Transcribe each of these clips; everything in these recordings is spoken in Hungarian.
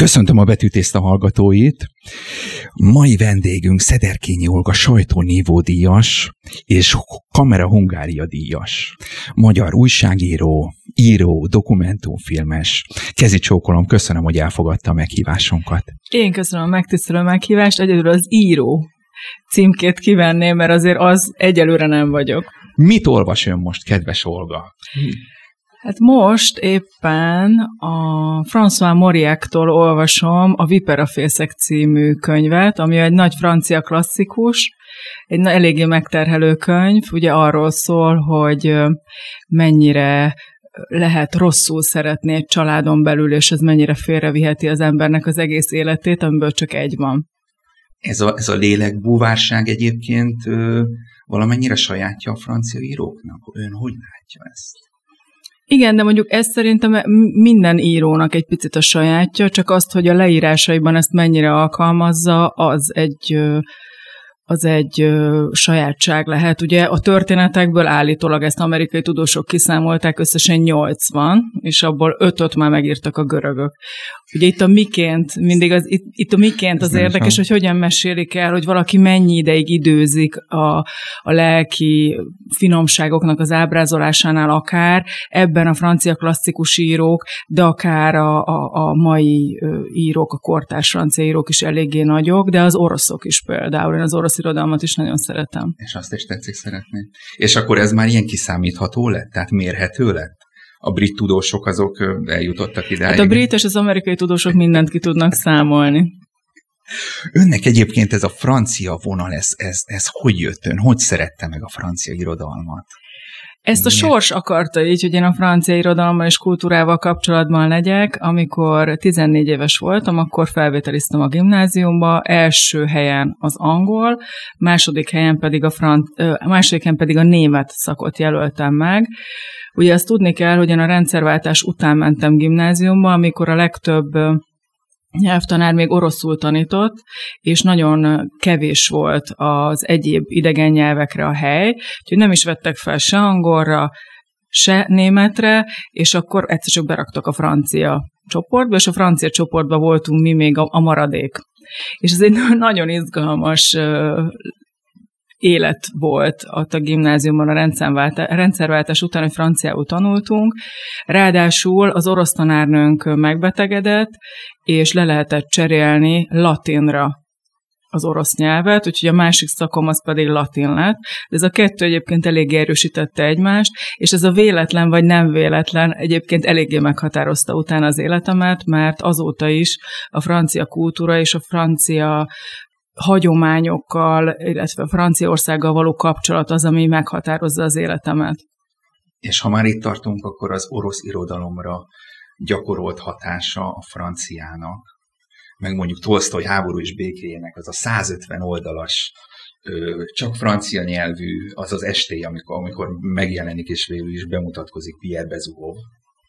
Köszöntöm a betűtészta hallgatóit. Mai vendégünk Szederkényi Olga sajtónívó díjas és Kamera Hungária díjas. Magyar újságíró, író, dokumentumfilmes. Kezi csókolom, köszönöm, hogy elfogadta a meghívásunkat. Én köszönöm a megtisztelő meghívást, egyedül az író címkét kivenném, mert azért az egyelőre nem vagyok. Mit olvas ön most, kedves Olga? Hát most éppen a François Moriac-tól olvasom a Viperafészek című könyvet, ami egy nagy francia klasszikus, egy eléggé megterhelő könyv, ugye arról szól, hogy mennyire lehet rosszul szeretni egy családon belül, és ez mennyire félreviheti az embernek az egész életét, amiből csak egy van. Ez a, ez a lélekbúvárság egyébként ö, valamennyire sajátja a francia íróknak? Ön hogy látja ezt? Igen, de mondjuk ez szerintem minden írónak egy picit a sajátja, csak azt, hogy a leírásaiban ezt mennyire alkalmazza, az egy az egy ö, sajátság lehet. Ugye a történetekből állítólag ezt amerikai tudósok kiszámolták összesen 80, és abból 5 már megírtak a görögök. Ugye itt a miként, mindig az, itt, itt a miként az érdekes, hogy hogyan mesélik el, hogy valaki mennyi ideig időzik a, a lelki finomságoknak az ábrázolásánál akár, ebben a francia klasszikus írók, de akár a, a, a mai írók, a kortárs francia írók is eléggé nagyok, de az oroszok is például. Én az orosz irodalmat is nagyon szeretem. És azt is tetszik szeretni. És akkor ez már ilyen kiszámítható lett? Tehát mérhető lett? A brit tudósok azok eljutottak ide. Hát a brit és az amerikai tudósok mindent ki tudnak számolni. Önnek egyébként ez a francia vonal, ez, ez, ez hogy jött ön? Hogy szerette meg a francia irodalmat? Ezt a sors akarta így, hogy én a francia irodalommal és kultúrával kapcsolatban legyek. Amikor 14 éves voltam, akkor felvételiztem a gimnáziumba, első helyen az angol, második helyen pedig a, frant, második helyen pedig a német szakot jelöltem meg. Ugye azt tudni kell, hogy én a rendszerváltás után mentem gimnáziumba, amikor a legtöbb nyelvtanár még oroszul tanított, és nagyon kevés volt az egyéb idegen nyelvekre a hely, úgyhogy nem is vettek fel se angolra, se németre, és akkor egyszer csak beraktak a francia csoportba, és a francia csoportban voltunk mi még a, a maradék. És ez egy nagyon izgalmas élet volt ott a gimnáziumban a rendszerváltás után, hogy franciául tanultunk. Ráadásul az orosz tanárnőnk megbetegedett, és le lehetett cserélni latinra az orosz nyelvet, úgyhogy a másik szakom az pedig latin lett. De ez a kettő egyébként eléggé erősítette egymást, és ez a véletlen vagy nem véletlen egyébként eléggé meghatározta utána az életemet, mert azóta is a francia kultúra és a francia hagyományokkal, illetve Franciaországgal való kapcsolat az, ami meghatározza az életemet. És ha már itt tartunk, akkor az orosz irodalomra gyakorolt hatása a franciának, meg mondjuk Tolstoy háború és békéjének az a 150 oldalas csak francia nyelvű, az az estély, amikor, amikor megjelenik és végül is bemutatkozik Pierre Bezuhov,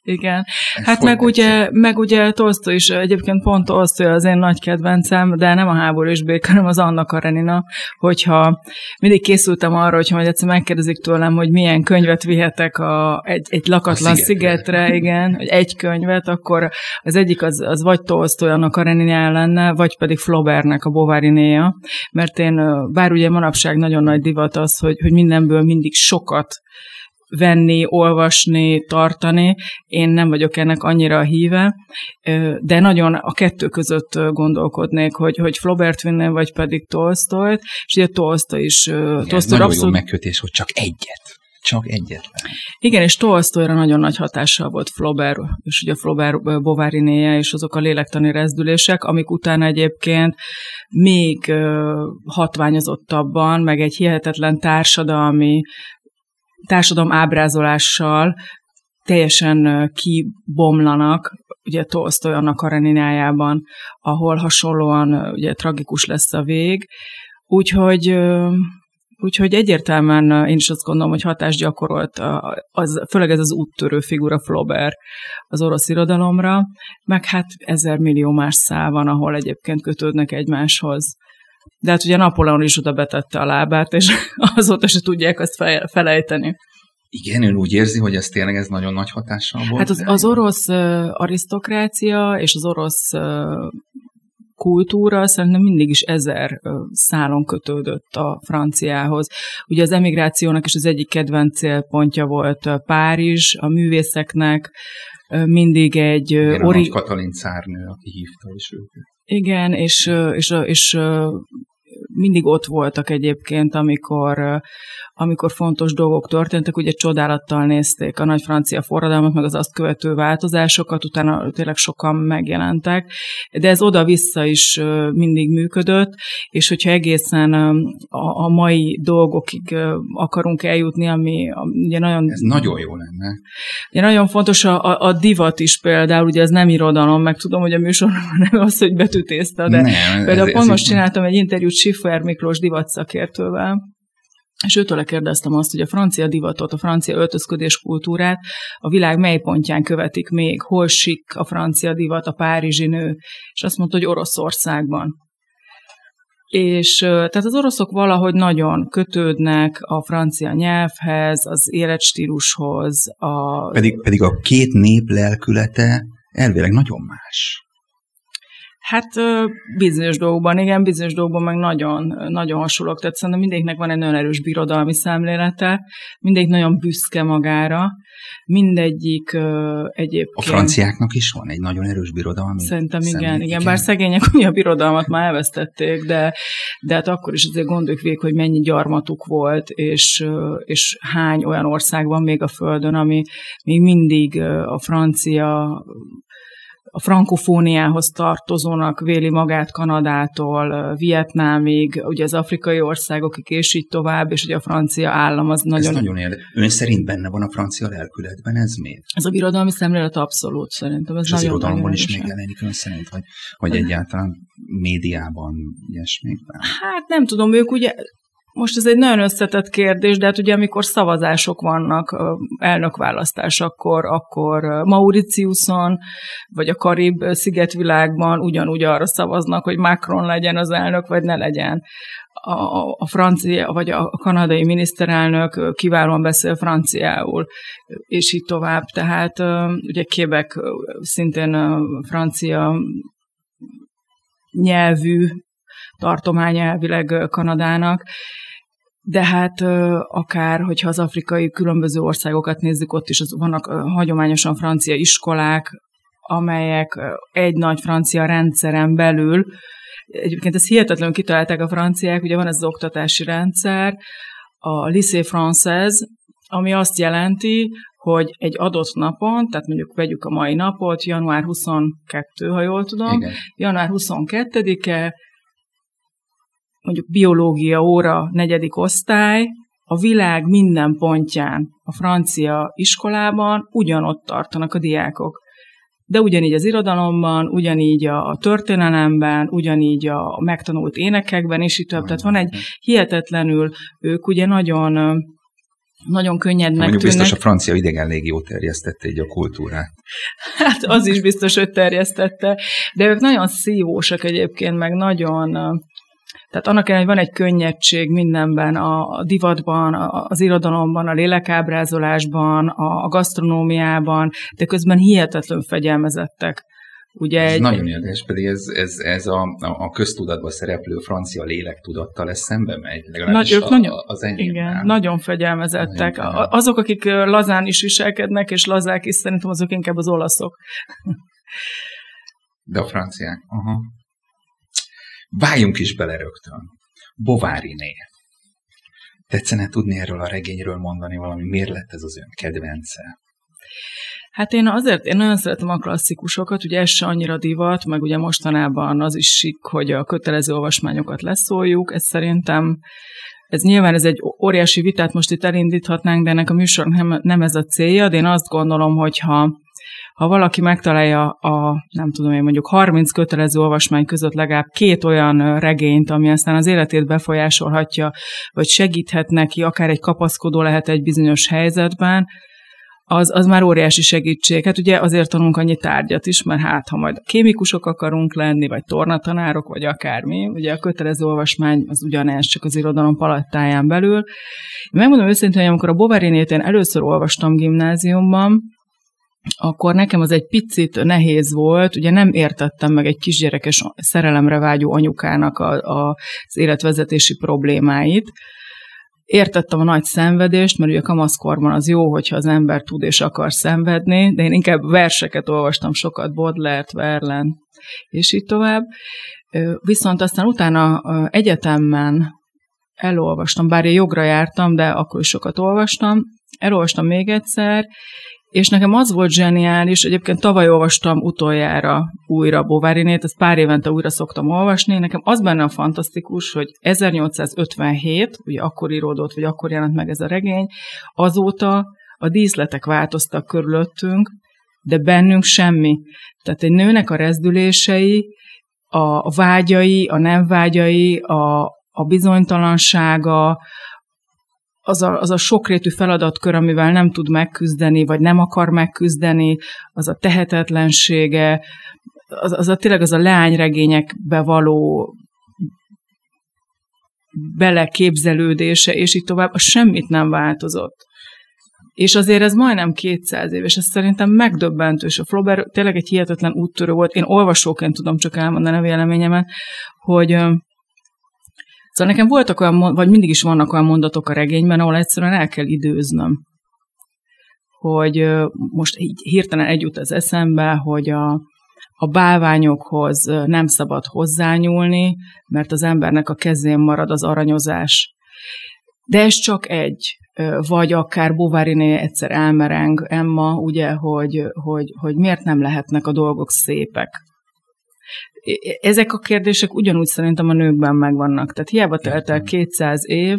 igen. Ez hát meg ugye, meg ugye Tolstoy is, egyébként pont Tolstoy az én nagy kedvencem, de nem a háború és bék, hanem az Anna Karenina, hogyha mindig készültem arra, hogy majd egyszer megkérdezik tőlem, hogy milyen könyvet vihetek a, egy, egy lakatlan a szigetre. szigetre, igen, hogy egy könyvet, akkor az egyik az, az vagy Tolstoy Anna Karenina lenne, vagy pedig Flaubertnek a Bovarinéja, mert én, bár ugye manapság nagyon nagy divat az, hogy, hogy mindenből mindig sokat venni, olvasni, tartani. Én nem vagyok ennek annyira a híve, de nagyon a kettő között gondolkodnék, hogy, hogy Flaubert vinne, vagy pedig Tolstoyt, és ugye Tolstoy is... Igen, Tolstoy nagyon abszolút... jó megkötés, hogy csak egyet. Csak egyetlen. Igen, és Tolstoyra nagyon nagy hatással volt Flaubert, és ugye Flaubert Bovarinéje, és azok a lélektani rezdülések, amik utána egyébként még hatványozottabban, meg egy hihetetlen társadalmi társadalom ábrázolással teljesen kibomlanak, ugye Tolstoy annak Kareninájában, ahol hasonlóan ugye tragikus lesz a vég. Úgyhogy Úgyhogy egyértelműen én is azt gondolom, hogy hatást gyakorolt, az, főleg ez az úttörő figura Flaubert az orosz irodalomra, meg hát ezer millió más szál van, ahol egyébként kötődnek egymáshoz. De hát ugye Napóleon is oda betette a lábát, és azóta se tudják azt felejteni. Igen, ön úgy érzi, hogy ez tényleg ez nagyon nagy hatással volt? Hát az, az orosz arisztokrácia és az orosz kultúra szerintem mindig is ezer szálon kötődött a franciához. Ugye az emigrációnak is az egyik kedvenc célpontja volt Párizs, a művészeknek mindig egy... Igen, ori... a Katalin cárnő, aki hívta is őket. Igen, és, és, és mindig ott voltak egyébként, amikor amikor fontos dolgok történtek, ugye csodálattal nézték a nagy francia forradalmat, meg az azt követő változásokat, utána tényleg sokan megjelentek, de ez oda-vissza is mindig működött, és hogyha egészen a, a mai dolgokig akarunk eljutni, ami ugye nagyon... Ez nagyon jó lenne. Ugye nagyon fontos a, a, a divat is például, ugye ez nem irodalom, meg tudom, hogy a műsorban nem az, hogy betűtészte, de nem, például ez, pont ez most csináltam egy interjút Schiffer Miklós divatszakértővel, és őtől kérdeztem azt, hogy a francia divatot, a francia öltözködés kultúrát a világ mely pontján követik még, hol sik a francia divat, a párizsi nő, és azt mondta, hogy Oroszországban. És tehát az oroszok valahogy nagyon kötődnek a francia nyelvhez, az életstílushoz. A... Pedig, pedig a két nép lelkülete elvileg nagyon más. Hát bizonyos dolgokban, igen, bizonyos dolgokban meg nagyon, nagyon hasonlók. Tehát szerintem mindegyiknek van egy nagyon erős birodalmi szemlélete, mindegyik nagyon büszke magára, mindegyik egyébként... A franciáknak is van egy nagyon erős birodalmi Szerintem igen, igen, igen, bár szegények ugye a birodalmat már elvesztették, de, de hát akkor is azért gondoljuk végig, hogy mennyi gyarmatuk volt, és, és hány olyan ország van még a Földön, ami még mindig a francia a frankofóniához tartozónak véli magát Kanadától, Vietnámig, ugye az afrikai országokig, és így tovább, és ugye a francia állam az nagyon... Ez nagyon érdekes. Ön szerint benne van a francia lelkületben, ez miért? Ez a birodalmi szemlélet abszolút szerintem. Ez és az irodalomban is még jelenik ön szerint, hogy, hogy egyáltalán médiában ilyesmikben? Hát nem tudom, ők ugye most ez egy nagyon összetett kérdés, de hát ugye amikor szavazások vannak, elnökválasztás, akkor, akkor Mauritiuson, vagy a Karib szigetvilágban ugyanúgy arra szavaznak, hogy Macron legyen az elnök, vagy ne legyen. A, a francia, vagy a kanadai miniszterelnök kiválóan beszél franciául, és így tovább. Tehát ugye Quebec szintén francia nyelvű tartomány elvileg Kanadának, de hát akár, hogyha az afrikai különböző országokat nézzük, ott is az, vannak hagyományosan francia iskolák, amelyek egy nagy francia rendszeren belül, egyébként ez hihetetlenül kitalálták a franciák, ugye van ez az oktatási rendszer, a lycée française, ami azt jelenti, hogy egy adott napon, tehát mondjuk vegyük a mai napot, január 22, ha jól tudom, Igen. január 22-e mondjuk biológia óra negyedik osztály, a világ minden pontján a francia iskolában ugyanott tartanak a diákok. De ugyanígy az irodalomban, ugyanígy a történelemben, ugyanígy a megtanult énekekben, és így több. Tehát van egy hihetetlenül, ők ugye nagyon nagyon könnyednek Mondjuk tűnnek. biztos a francia idegen légió terjesztette így a kultúrát. Hát az is biztos, hogy terjesztette. De ők nagyon szívósak egyébként, meg nagyon tehát annak ellenére, hogy van egy könnyedség mindenben, a divatban, az irodalomban, a lélekábrázolásban, a gasztronómiában, de közben hihetetlen fegyelmezettek. Ugye ez egy... nagyon érdekes, pedig ez, ez, ez a, a köztudatban szereplő francia lélektudattal lesz szembe megy, legalábbis Nagy, a, nagyon, az enyém. Igen, nagyon fegyelmezettek. Nagyon azok, akik lazán is viselkednek, és lazák is, szerintem azok inkább az olaszok. De a franciák, aha. Váljunk is bele rögtön. Bováriné. Tetszene tudni erről a regényről mondani valami? Miért lett ez az ön kedvence? Hát én azért, én nagyon szeretem a klasszikusokat, ugye ez se annyira divat, meg ugye mostanában az is sik, hogy a kötelező olvasmányokat leszóljuk, ez szerintem ez nyilván ez egy óriási vitát most itt elindíthatnánk, de ennek a műsor nem, nem ez a célja, de én azt gondolom, hogy ha valaki megtalálja a, nem tudom én, mondjuk 30 kötelező olvasmány között legalább két olyan regényt, ami aztán az életét befolyásolhatja, vagy segíthet neki, akár egy kapaszkodó lehet egy bizonyos helyzetben, az, az már óriási segítség. Hát ugye azért tanulunk annyi tárgyat is, mert hát ha majd kémikusok akarunk lenni, vagy tornatanárok, vagy akármi, ugye a kötelező olvasmány az ugyanez, csak az irodalom palattáján belül. Én megmondom őszintén, hogy amikor a Bovarinét én először olvastam gimnáziumban, akkor nekem az egy picit nehéz volt, ugye nem értettem meg egy kisgyerekes szerelemre vágyó anyukának a, a, az életvezetési problémáit, Értettem a nagy szenvedést, mert ugye kamaszkorban az jó, hogyha az ember tud és akar szenvedni, de én inkább verseket olvastam sokat, Baudelaire-t, Verlen, és így tovább. Viszont aztán utána egyetemben elolvastam, bár én jogra jártam, de akkor is sokat olvastam, elolvastam még egyszer, és nekem az volt zseniális, egyébként tavaly olvastam utoljára újra Bovárinét, ezt pár évente újra szoktam olvasni, nekem az benne a fantasztikus, hogy 1857, ugye akkor íródott, vagy akkor jelent meg ez a regény, azóta a díszletek változtak körülöttünk, de bennünk semmi. Tehát egy nőnek a rezdülései, a vágyai, a nem vágyai, a, a bizonytalansága, az a, az a sokrétű feladatkör, amivel nem tud megküzdeni, vagy nem akar megküzdeni, az a tehetetlensége, az, az a tényleg az a leányregényekbe való beleképzelődése, és így tovább, az semmit nem változott. És azért ez majdnem 200 év, és ez szerintem megdöbbentő, és a Flaubert tényleg egy hihetetlen úttörő volt. Én olvasóként tudom csak elmondani a véleményemet, hogy Szóval nekem voltak olyan, vagy mindig is vannak olyan mondatok a regényben, ahol egyszerűen el kell időznöm. Hogy most így hirtelen egy jut az eszembe, hogy a, a bálványokhoz nem szabad hozzányúlni, mert az embernek a kezén marad az aranyozás. De ez csak egy, vagy akár Bováriné egyszer elmereng Emma, ugye, hogy, hogy, hogy miért nem lehetnek a dolgok szépek ezek a kérdések ugyanúgy szerintem a nőkben megvannak. Tehát hiába telt el 200 év,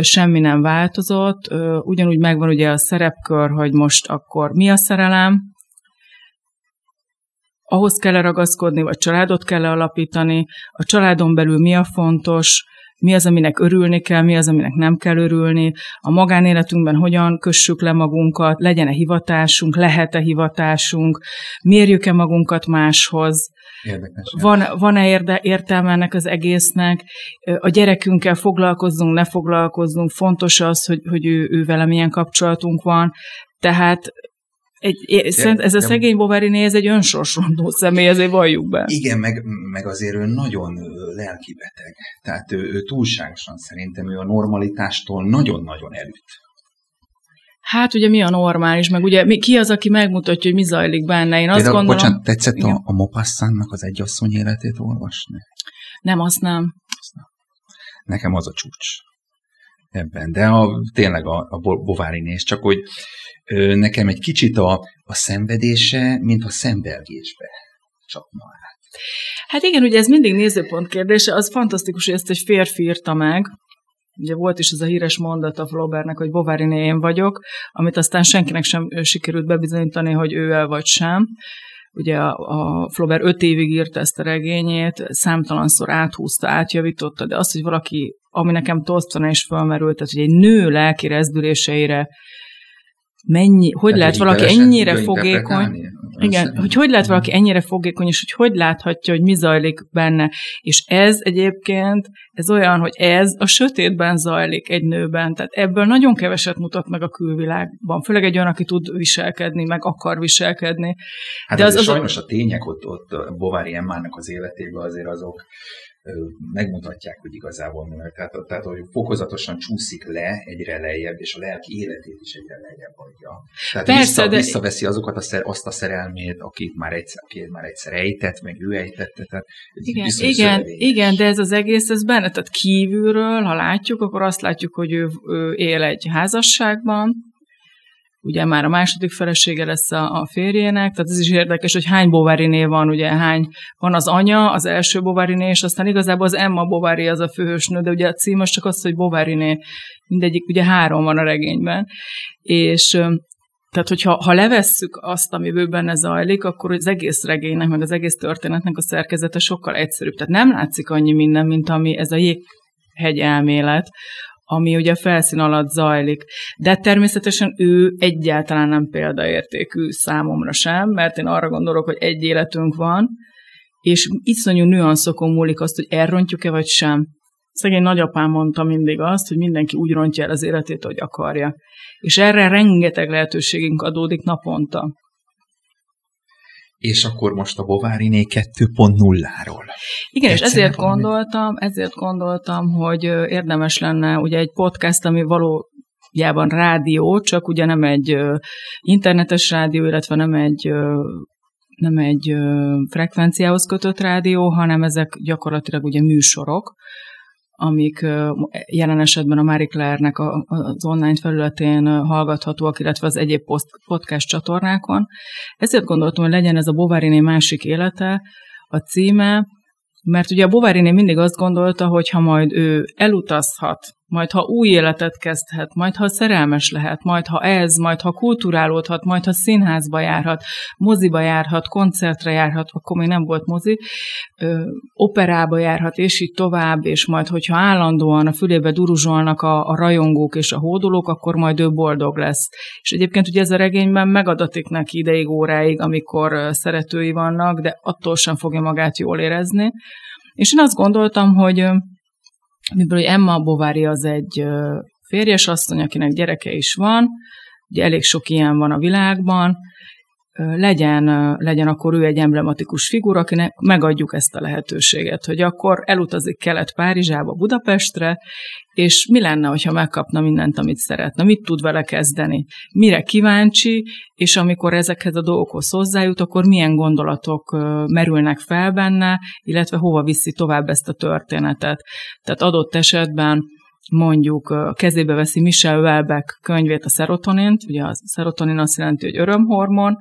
semmi nem változott, ugyanúgy megvan ugye a szerepkör, hogy most akkor mi a szerelem, ahhoz kell ragaszkodni, vagy családot kell alapítani, a családon belül mi a fontos, mi az, aminek örülni kell, mi az, aminek nem kell örülni, a magánéletünkben hogyan kössük le magunkat, legyen-e hivatásunk, lehet-e hivatásunk, mérjük-e magunkat máshoz, Érdekes. Van, van-e érde, értelme ennek az egésznek? A gyerekünkkel foglalkozzunk, ne foglalkozzunk, fontos az, hogy, hogy ő, ő vele milyen kapcsolatunk van. Tehát egy, szerint ez a szegény Bovary ez egy önsorsrondó személy, ezért valljuk be. Igen, meg, meg azért ő nagyon lelkibeteg. Tehát ő, ő túlságosan szerintem ő a normalitástól nagyon-nagyon elüt. Hát ugye mi a normális, meg ugye mi, ki az, aki megmutatja, hogy mi zajlik benne. Én azt Például, gondolom... Bocsánat, tetszett a, a Mopassannak az egyasszony életét olvasni? Nem, azt nem. Azt nem. Nekem az a csúcs ebben. De a, tényleg a, a Bovári néz, csak hogy ö, nekem egy kicsit a, a szenvedése, mint a szembelgésbe csapna át. Hát igen, ugye ez mindig nézőpont kérdése, az fantasztikus, hogy ezt egy férfi írta meg, Ugye volt is ez a híres mondat a Flaubertnek, hogy Bovary én vagyok, amit aztán senkinek sem sikerült bebizonyítani, hogy ő el vagy sem. Ugye a, a Flaubert öt évig írta ezt a regényét, számtalanszor áthúzta, átjavította, de az, hogy valaki, ami nekem Tolstoyna is felmerült, tehát hogy egy nő lelki rezdüléseire mennyi, hogy Tehát lehet valaki ennyire fogékony, igen, hogy hogy lehet valaki ennyire fogékony, és hogy hogy láthatja, hogy mi zajlik benne. És ez egyébként, ez olyan, hogy ez a sötétben zajlik egy nőben, tehát ebből nagyon keveset mutat meg a külvilágban, főleg egy olyan, aki tud viselkedni, meg akar viselkedni. Hát De az, az, sajnos a tények ott, ott Bovári Emmának az életében azért azok megmutatják, hogy igazából mi tehát, tehát, hogy fokozatosan csúszik le egyre lejjebb, és a lelki életét is egyre lejjebb adja. Tehát Persze, vissza, de... visszaveszi azokat a szer, azt a szerelmét, akit már egyszer, akit már egyszer ejtett, meg ő ejtette. Tehát igen, igen, igen, de ez az egész, ez benne, tehát kívülről, ha látjuk, akkor azt látjuk, hogy ő, ő él egy házasságban, ugye már a második felesége lesz a, a férjének, tehát ez is érdekes, hogy hány Bovariné van, ugye hány van az anya, az első Bovariné, és aztán igazából az Emma Bovary az a főhősnő, de ugye a cím az csak az, hogy Bovariné, mindegyik, ugye három van a regényben, és tehát, hogyha ha levesszük azt, amiből benne zajlik, akkor az egész regénynek, meg az egész történetnek a szerkezete sokkal egyszerűbb. Tehát nem látszik annyi minden, mint ami ez a jéghegy elmélet, ami ugye a felszín alatt zajlik. De természetesen ő egyáltalán nem példaértékű számomra sem, mert én arra gondolok, hogy egy életünk van, és iszonyú nüanszokon múlik azt, hogy elrontjuk-e vagy sem. Szegény nagyapám mondta mindig azt, hogy mindenki úgy rontja el az életét, hogy akarja. És erre rengeteg lehetőségünk adódik naponta. És akkor most a Bováriné 2.0-ról. Igen, és ezért valami... gondoltam, ezért gondoltam, hogy érdemes lenne ugye egy podcast, ami valójában rádió, csak ugye nem egy internetes rádió, illetve nem egy nem egy frekvenciához kötött rádió, hanem ezek gyakorlatilag ugye műsorok, amik jelen esetben a Marie Claire-nek az online felületén hallgathatóak, illetve az egyéb podcast csatornákon. Ezért gondoltam, hogy legyen ez a Bovariné másik élete, a címe, mert ugye a Bovariné mindig azt gondolta, hogy ha majd ő elutazhat majd ha új életet kezdhet, majd ha szerelmes lehet, majd ha ez, majd ha kulturálódhat, majd ha színházba járhat, moziba járhat, koncertre járhat, akkor még nem volt mozi, ö, operába járhat, és így tovább, és majd, hogyha állandóan a fülébe duruzsolnak a, a rajongók és a hódolók, akkor majd ő boldog lesz. És egyébként ugye ez a regényben megadatik neki ideig, óráig, amikor szeretői vannak, de attól sem fogja magát jól érezni. És én azt gondoltam, hogy Miből, hogy Emma Bovary az egy férjes asszony, akinek gyereke is van, ugye elég sok ilyen van a világban, legyen, legyen akkor ő egy emblematikus figura, akinek megadjuk ezt a lehetőséget, hogy akkor elutazik Kelet-Párizsába, Budapestre, és mi lenne, hogyha megkapna mindent, amit szeretne, mit tud vele kezdeni, mire kíváncsi, és amikor ezekhez a dolgokhoz hozzájut, akkor milyen gondolatok merülnek fel benne, illetve hova viszi tovább ezt a történetet. Tehát adott esetben mondjuk kezébe veszi Michel Welbeck könyvét, a szerotonint, ugye a szerotonin azt jelenti, hogy örömhormon,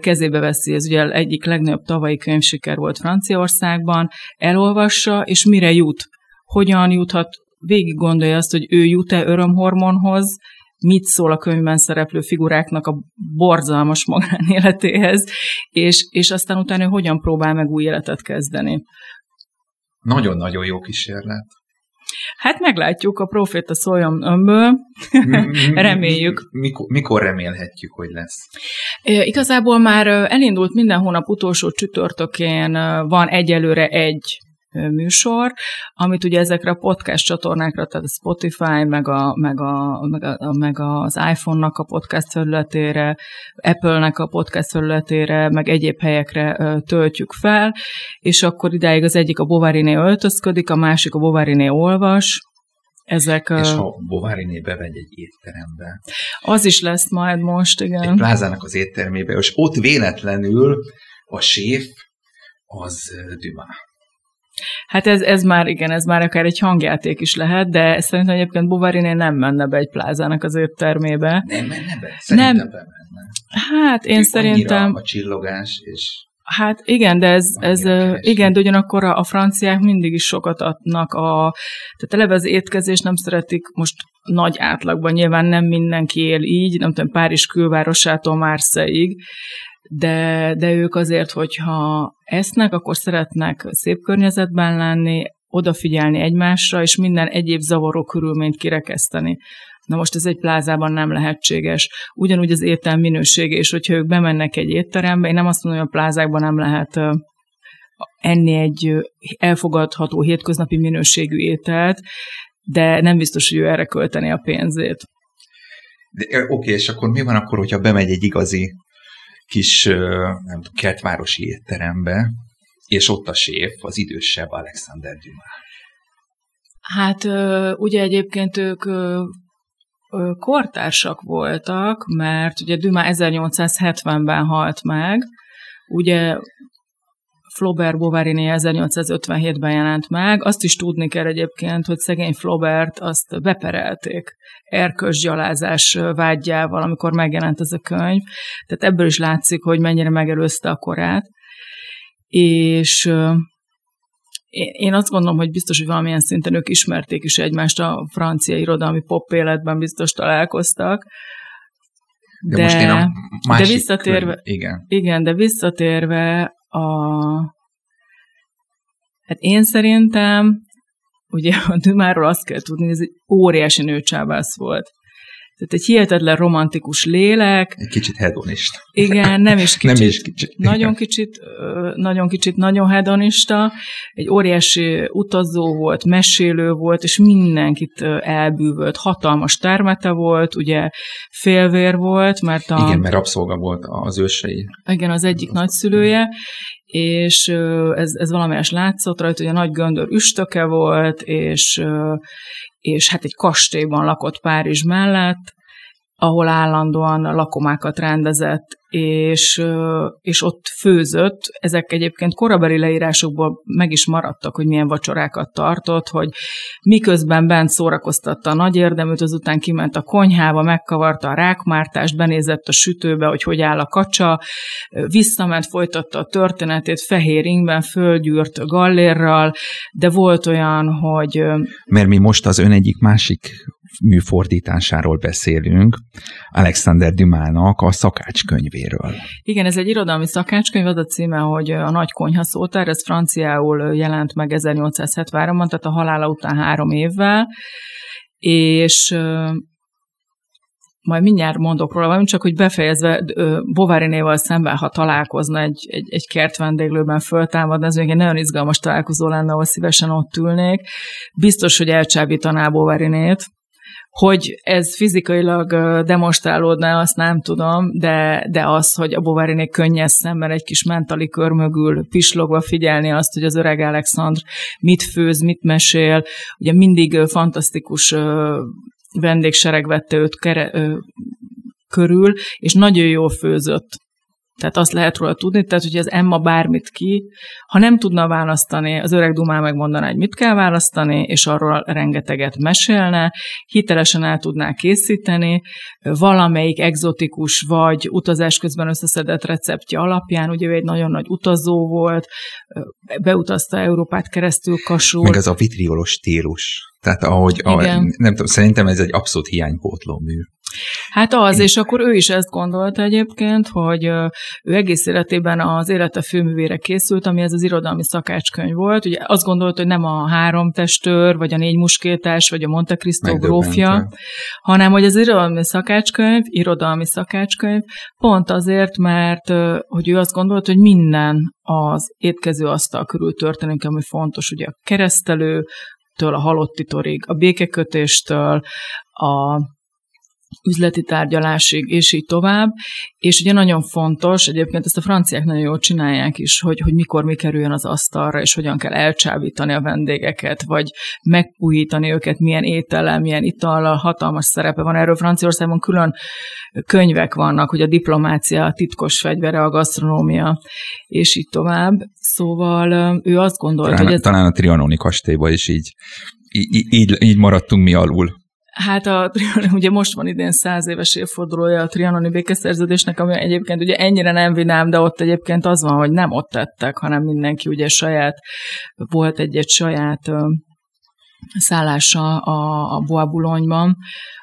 kezébe veszi, ez ugye egyik legnagyobb tavalyi könyvsiker volt Franciaországban, elolvassa, és mire jut, hogyan juthat, végig gondolja azt, hogy ő jut-e örömhormonhoz, mit szól a könyvben szereplő figuráknak a borzalmas magánéletéhez, és, és aztán utána hogyan próbál meg új életet kezdeni. Nagyon-nagyon jó kísérlet. Hát meglátjuk, a proféta szóljon önből, reméljük. Mikor, mikor remélhetjük, hogy lesz? Igazából már elindult minden hónap utolsó csütörtökén, van egyelőre egy műsor, amit ugye ezekre a podcast csatornákra, tehát a Spotify, meg, a, meg, a, meg, a, meg az iPhone-nak a podcast felületére, Apple-nek a podcast felületére, meg egyéb helyekre töltjük fel, és akkor idáig az egyik a Bovariné öltözködik, a másik a Bovariné olvas, ezek, és ha Bovariné bevegy egy étterembe. Az is lesz majd most, igen. Egy plázának az éttermébe, és ott véletlenül a séf az Dumas. Hát ez, ez már, igen, ez már akár egy hangjáték is lehet, de szerintem egyébként Bovariné nem menne be egy plázának az éttermébe. Nem menne be? Szerintem nem. bemenne. Hát én Ő szerintem... A csillogás és... Hát igen, de ez, ez igen, de ugyanakkor a, a franciák mindig is sokat adnak a, tehát eleve az étkezés nem szeretik most nagy átlagban, nyilván nem mindenki él így, nem tudom, Párizs külvárosától Marseille-ig, de, de ők azért, hogyha esznek, akkor szeretnek szép környezetben lenni, odafigyelni egymásra, és minden egyéb zavaró körülményt kirekeszteni. Na most ez egy plázában nem lehetséges. Ugyanúgy az étel minősége, és hogyha ők bemennek egy étterembe, én nem azt mondom, hogy a plázákban nem lehet enni egy elfogadható hétköznapi minőségű ételt, de nem biztos, hogy ő erre költeni a pénzét. Oké, okay, és akkor mi van akkor, hogyha bemegy egy igazi kis nem tudom, kertvárosi étterembe, és ott a séf, az idősebb Alexander Dumas. Hát ugye egyébként ők kortársak voltak, mert ugye Dumas 1870-ben halt meg, ugye Flaubert Bovary 1857-ben jelent meg. Azt is tudni kell egyébként, hogy szegény Flaubert azt beperelték erkölcsgyalázás vágyjával, amikor megjelent ez a könyv. Tehát ebből is látszik, hogy mennyire megelőzte a korát. És én azt gondolom, hogy biztos, hogy valamilyen szinten ők ismerték is egymást a francia irodalmi pop életben, biztos találkoztak. De, de most én a másik de visszatérve, könyv, igen. Igen, de visszatérve a... Hát én szerintem ugye a Dümáról azt kell tudni, hogy ez egy óriási nőcsábász volt. Tehát egy hihetetlen romantikus lélek. Egy kicsit hedonista. Igen, nem is kicsit. nem is kicsit. Nagyon kicsit, nagyon kicsit, nagyon hedonista. Egy óriási utazó volt, mesélő volt, és mindenkit elbűvölt. Hatalmas termete volt, ugye félvér volt, mert a... Igen, mert rabszolga volt az ősei. Igen, az egyik nagyszülője, és ez, ez valamelyes látszott rajta, hogy a nagy göndör üstöke volt, és és hát egy kastélyban lakott Párizs mellett, ahol állandóan lakomákat rendezett, és, és ott főzött. Ezek egyébként korabeli leírásokból meg is maradtak, hogy milyen vacsorákat tartott, hogy miközben bent szórakoztatta a nagy érdeműt, azután kiment a konyhába, megkavarta a rákmártást, benézett a sütőbe, hogy hogy áll a kacsa, visszament, folytatta a történetét fehér ingben, földgyűrt gallérral, de volt olyan, hogy... Mert mi most az ön egyik másik műfordításáról beszélünk, Alexander Dumának a szakácskönyvéről. Igen, ez egy irodalmi szakácskönyv, az a címe, hogy a Nagy Konyha szótár, ez franciául jelent meg 1873-ban, tehát a halála után három évvel, és majd mindjárt mondok róla valami, csak hogy befejezve Bovárinéval szemben, ha találkozna egy, egy, egy kert vendéglőben föltámadna, ez még egy nagyon izgalmas találkozó lenne, ahol szívesen ott ülnék. Biztos, hogy elcsábítaná Bovárinét, hogy ez fizikailag demonstrálódna, azt nem tudom, de, de az, hogy a Bovariné könnyes szemben egy kis mentali kör mögül pislogva figyelni azt, hogy az öreg Alexandr mit főz, mit mesél, ugye mindig fantasztikus vendégsereg vette őt kere, körül, és nagyon jól főzött. Tehát azt lehet róla tudni, tehát hogy az Emma bármit ki, ha nem tudna választani, az öreg Dumá megmondaná, hogy mit kell választani, és arról rengeteget mesélne, hitelesen el tudná készíteni, valamelyik egzotikus vagy utazás közben összeszedett receptje alapján, ugye ő egy nagyon nagy utazó volt, beutazta Európát keresztül kasul. Meg ez a vitriolos stílus. Tehát ahogy, ahogy nem tudom, szerintem ez egy abszolút hiánypótló mű. Hát az, és akkor ő is ezt gondolta egyébként, hogy ő egész életében az élete főművére készült, ami ez az irodalmi szakácskönyv volt. Ugye azt gondolta, hogy nem a három testőr, vagy a négy muskétás, vagy a Monte Cristo grófja, hanem hogy az irodalmi szakácskönyv, irodalmi szakácskönyv, pont azért, mert hogy ő azt gondolta, hogy minden az étkező asztal körül történik, ami fontos, ugye a keresztelő, től a halottitorig, a békekötéstől, a üzleti tárgyalásig, és így tovább. És ugye nagyon fontos, egyébként ezt a franciák nagyon jól csinálják is, hogy, hogy mikor mi kerüljön az asztalra, és hogyan kell elcsábítani a vendégeket, vagy megpuhítani őket, milyen étellel, milyen itallal, hatalmas szerepe van. Erről Franciaországban külön könyvek vannak, hogy a diplomácia, a titkos fegyvere, a gasztronómia, és így tovább. Szóval ő azt gondolta, talán, hogy... Ez... Talán a Trianoni kastélyban is így, így, így, így maradtunk mi alul. Hát a, ugye most van idén száz éves évfordulója a trianoni békeszerződésnek, ami egyébként ugye ennyire nem vidám, de ott egyébként az van, hogy nem ott tettek, hanem mindenki ugye saját, volt egy-egy saját szállása a, a Boabulonyban,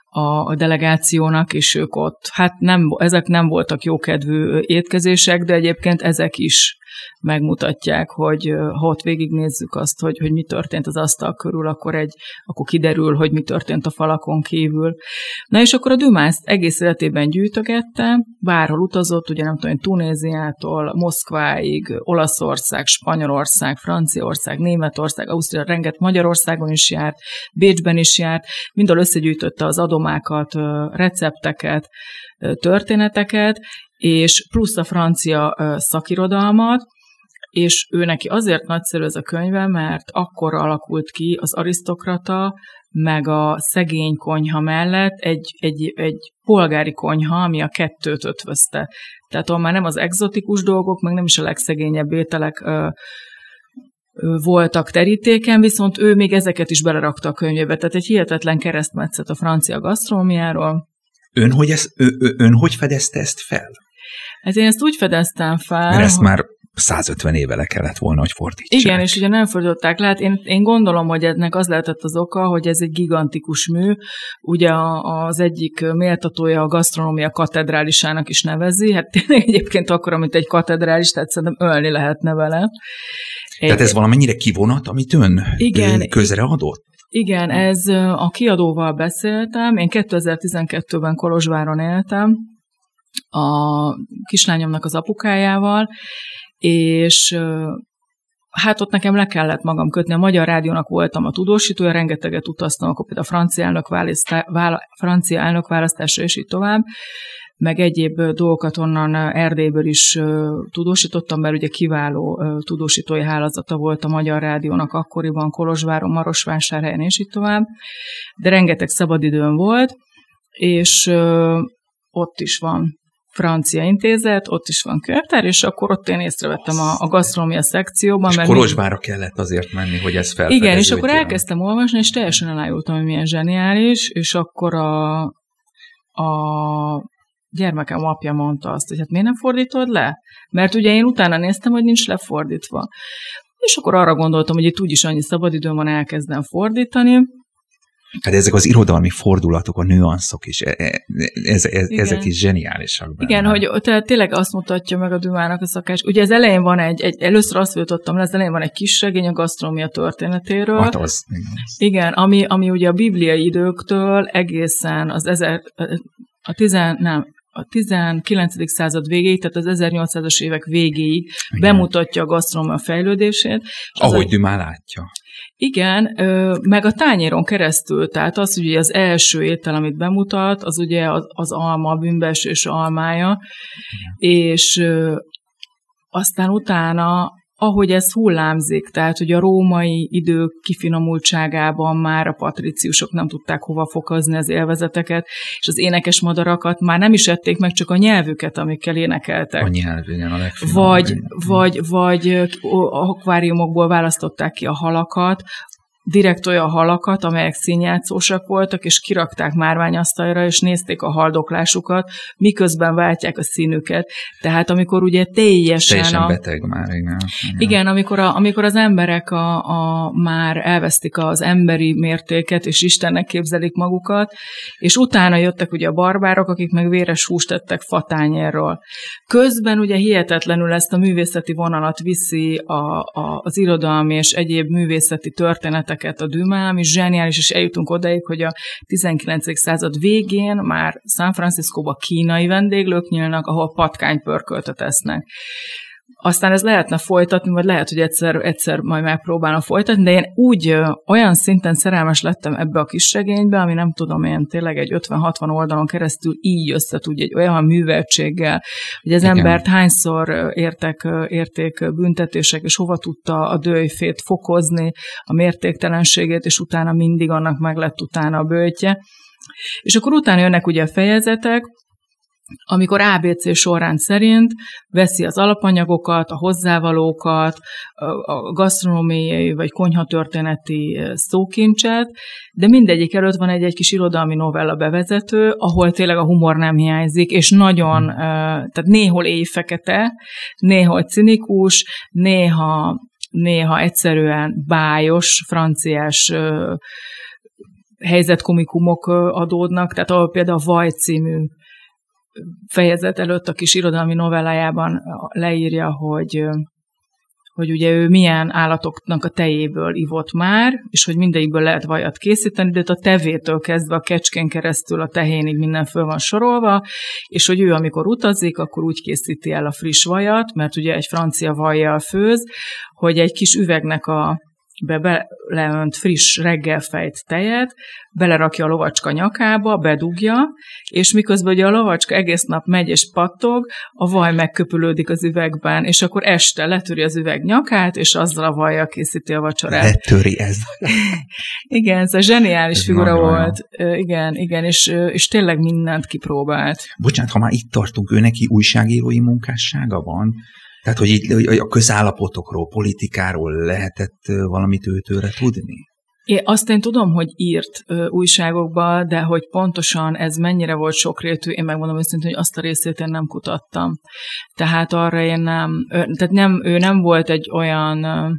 a, delegációnak, és ők ott, hát nem, ezek nem voltak jókedvű étkezések, de egyébként ezek is megmutatják, hogy ha ott végignézzük azt, hogy, hogy mi történt az asztal körül, akkor, egy, akkor kiderül, hogy mi történt a falakon kívül. Na és akkor a Dümászt egész életében gyűjtögette, bárhol utazott, ugye nem tudom, Tunéziától, Moszkváig, Olaszország, Spanyolország, Franciaország, Németország, Ausztria, renget Magyarországon is járt, Bécsben is járt, mindal összegyűjtötte az adomákat, recepteket, történeteket, és plusz a francia szakirodalmat, és ő neki azért nagyszerű ez a könyve, mert akkor alakult ki az arisztokrata, meg a szegény konyha mellett egy, egy, egy polgári konyha, ami a kettőt ötvözte. Tehát ahol már nem az egzotikus dolgok, meg nem is a legszegényebb ételek ö, ö, voltak terítéken, viszont ő még ezeket is belerakta a könyvébe. Tehát egy hihetetlen keresztmetszet a francia gasztrómiáról. Ön hogy, ez, ön, ön hogy fedezte ezt fel? Hát én ezt úgy fedeztem fel. Mert ezt már 150 éve le kellett volna, hogy fordítsák. Igen, és ugye nem fordították le. Hát én, én gondolom, hogy ennek az lehetett az oka, hogy ez egy gigantikus mű. Ugye az egyik méltatója a gasztronómia katedrálisának is nevezi. Hát tényleg egyébként akkor, amit egy katedrális, tehát szerintem ölni lehetne vele. Egy... Tehát ez valamennyire kivonat, amit ön Igen, közreadott? Igen, ez a kiadóval beszéltem. Én 2012-ben Kolozsváron éltem, a kislányomnak az apukájával, és hát ott nekem le kellett magam kötni. A Magyar Rádiónak voltam a tudósítója, rengeteget utaztam, akkor például a francia elnök, választá, francia elnök választásra, és így tovább meg egyéb dolgokat onnan Erdélyből is tudósítottam, mert ugye kiváló tudósítói hálózata volt a Magyar Rádiónak akkoriban, Kolozsváron, Marosvásárhelyen és így tovább, de rengeteg szabadidőm volt, és ott is van francia intézet, ott is van könyvtár, és akkor ott én észrevettem a, a gasztronómia szekcióban. És mert Kolozsvára mi... kellett azért menni, hogy ez felfedeződjön. Igen, és akkor elkezdtem olvasni, és teljesen elájultam, hogy milyen zseniális, és akkor a, a gyermekem apja mondta azt, hogy hát miért nem fordítod le? Mert ugye én utána néztem, hogy nincs lefordítva. És akkor arra gondoltam, hogy itt úgyis annyi szabadidőm van, elkezdem fordítani, Hát ezek az irodalmi fordulatok, a nüanszok is, e, e, ez, ez, ezek is zseniálisak. Benne. Igen, hogy tehát tényleg azt mutatja meg a Dumának a szakás. Ugye az elején van egy, egy először azt jutottam le, az elején van egy kis regény a gasztronómia történetéről. Hát az, igen. igen, ami, ami ugye a bibliai időktől egészen az ezer, a tizen, nem, a 19. század végéig, tehát az 1800-as évek végéig Igen. bemutatja a gasztronómia fejlődését. Ahogy Dumá látja. Igen, meg a tányéron keresztül, tehát az ugye az első étel, amit bemutat, az ugye az, az alma, a bűnbeesés almája, és aztán utána ahogy ez hullámzik, tehát hogy a római idők kifinomultságában már a patriciusok nem tudták hova fokozni az élvezeteket, és az énekes madarakat már nem is ették meg, csak a nyelvüket, amikkel énekeltek. A nyelv, igen, a Vagy, vagy, vagy akváriumokból választották ki a halakat, direkt olyan halakat, amelyek színjátszósak voltak, és kirakták márványasztalra, és nézték a haldoklásukat, miközben váltják a színüket. Tehát amikor ugye teljesen... Teljesen a, beteg már, igen. Igen, amikor, a, amikor az emberek a, a, már elvesztik az emberi mértéket, és Istennek képzelik magukat, és utána jöttek ugye a barbárok, akik meg véres húst tettek fatányérról. Közben ugye hihetetlenül ezt a művészeti vonalat viszi a, a, az irodalmi és egyéb művészeti történetek ötleteket a Dumas, ami zseniális, és eljutunk odaig, hogy a 19. század végén már San Franciscóba kínai vendéglők nyílnak, ahol patkánypörköltet esznek. Aztán ez lehetne folytatni, vagy lehet, hogy egyszer, egyszer majd megpróbálom folytatni, de én úgy olyan szinten szerelmes lettem ebbe a kis regénybe, ami nem tudom én tényleg egy 50-60 oldalon keresztül így összetud egy olyan műveltséggel, hogy az Igen. embert hányszor értek, érték büntetések, és hova tudta a dőjfét fokozni, a mértéktelenségét, és utána mindig annak meg lett utána a bőtje. És akkor utána jönnek ugye a fejezetek, amikor ABC sorrend szerint veszi az alapanyagokat, a hozzávalókat, a gasztronómiai vagy konyhatörténeti szókincset, de mindegyik előtt van egy-egy kis irodalmi novella bevezető, ahol tényleg a humor nem hiányzik, és nagyon, hmm. tehát néhol éjfekete, néhol cinikus, néha, néha egyszerűen bájos, franciás helyzetkomikumok adódnak, tehát ahol például a Vaj című fejezet előtt a kis irodalmi novellájában leírja, hogy hogy ugye ő milyen állatoknak a tejéből ivott már, és hogy mindegyikből lehet vajat készíteni, de a tevétől kezdve a kecskén keresztül a tehénig minden föl van sorolva, és hogy ő amikor utazik, akkor úgy készíti el a friss vajat, mert ugye egy francia vajjal főz, hogy egy kis üvegnek a be beleönt friss reggelfejt tejet, belerakja a lovacska nyakába, bedugja, és miközben ugye a lovacska egész nap megy és pattog, a vaj megköpülődik az üvegben, és akkor este letöri az üveg nyakát, és azzal a vajjal készíti a vacsorát. Letöri ez. igen, ez a zseniális ez figura volt. Olyan. Igen, igen, és, és tényleg mindent kipróbált. Bocsánat, ha már itt tartunk, ő neki újságírói munkássága van? Tehát, hogy, így, hogy a közállapotokról, politikáról lehetett valamit őtőre tudni? Én azt én tudom, hogy írt ö, újságokba, de hogy pontosan ez mennyire volt sokrétű, én megmondom őszintén, hogy azt a részét én nem kutattam. Tehát arra én nem, ö, tehát nem, ő nem volt egy olyan ö,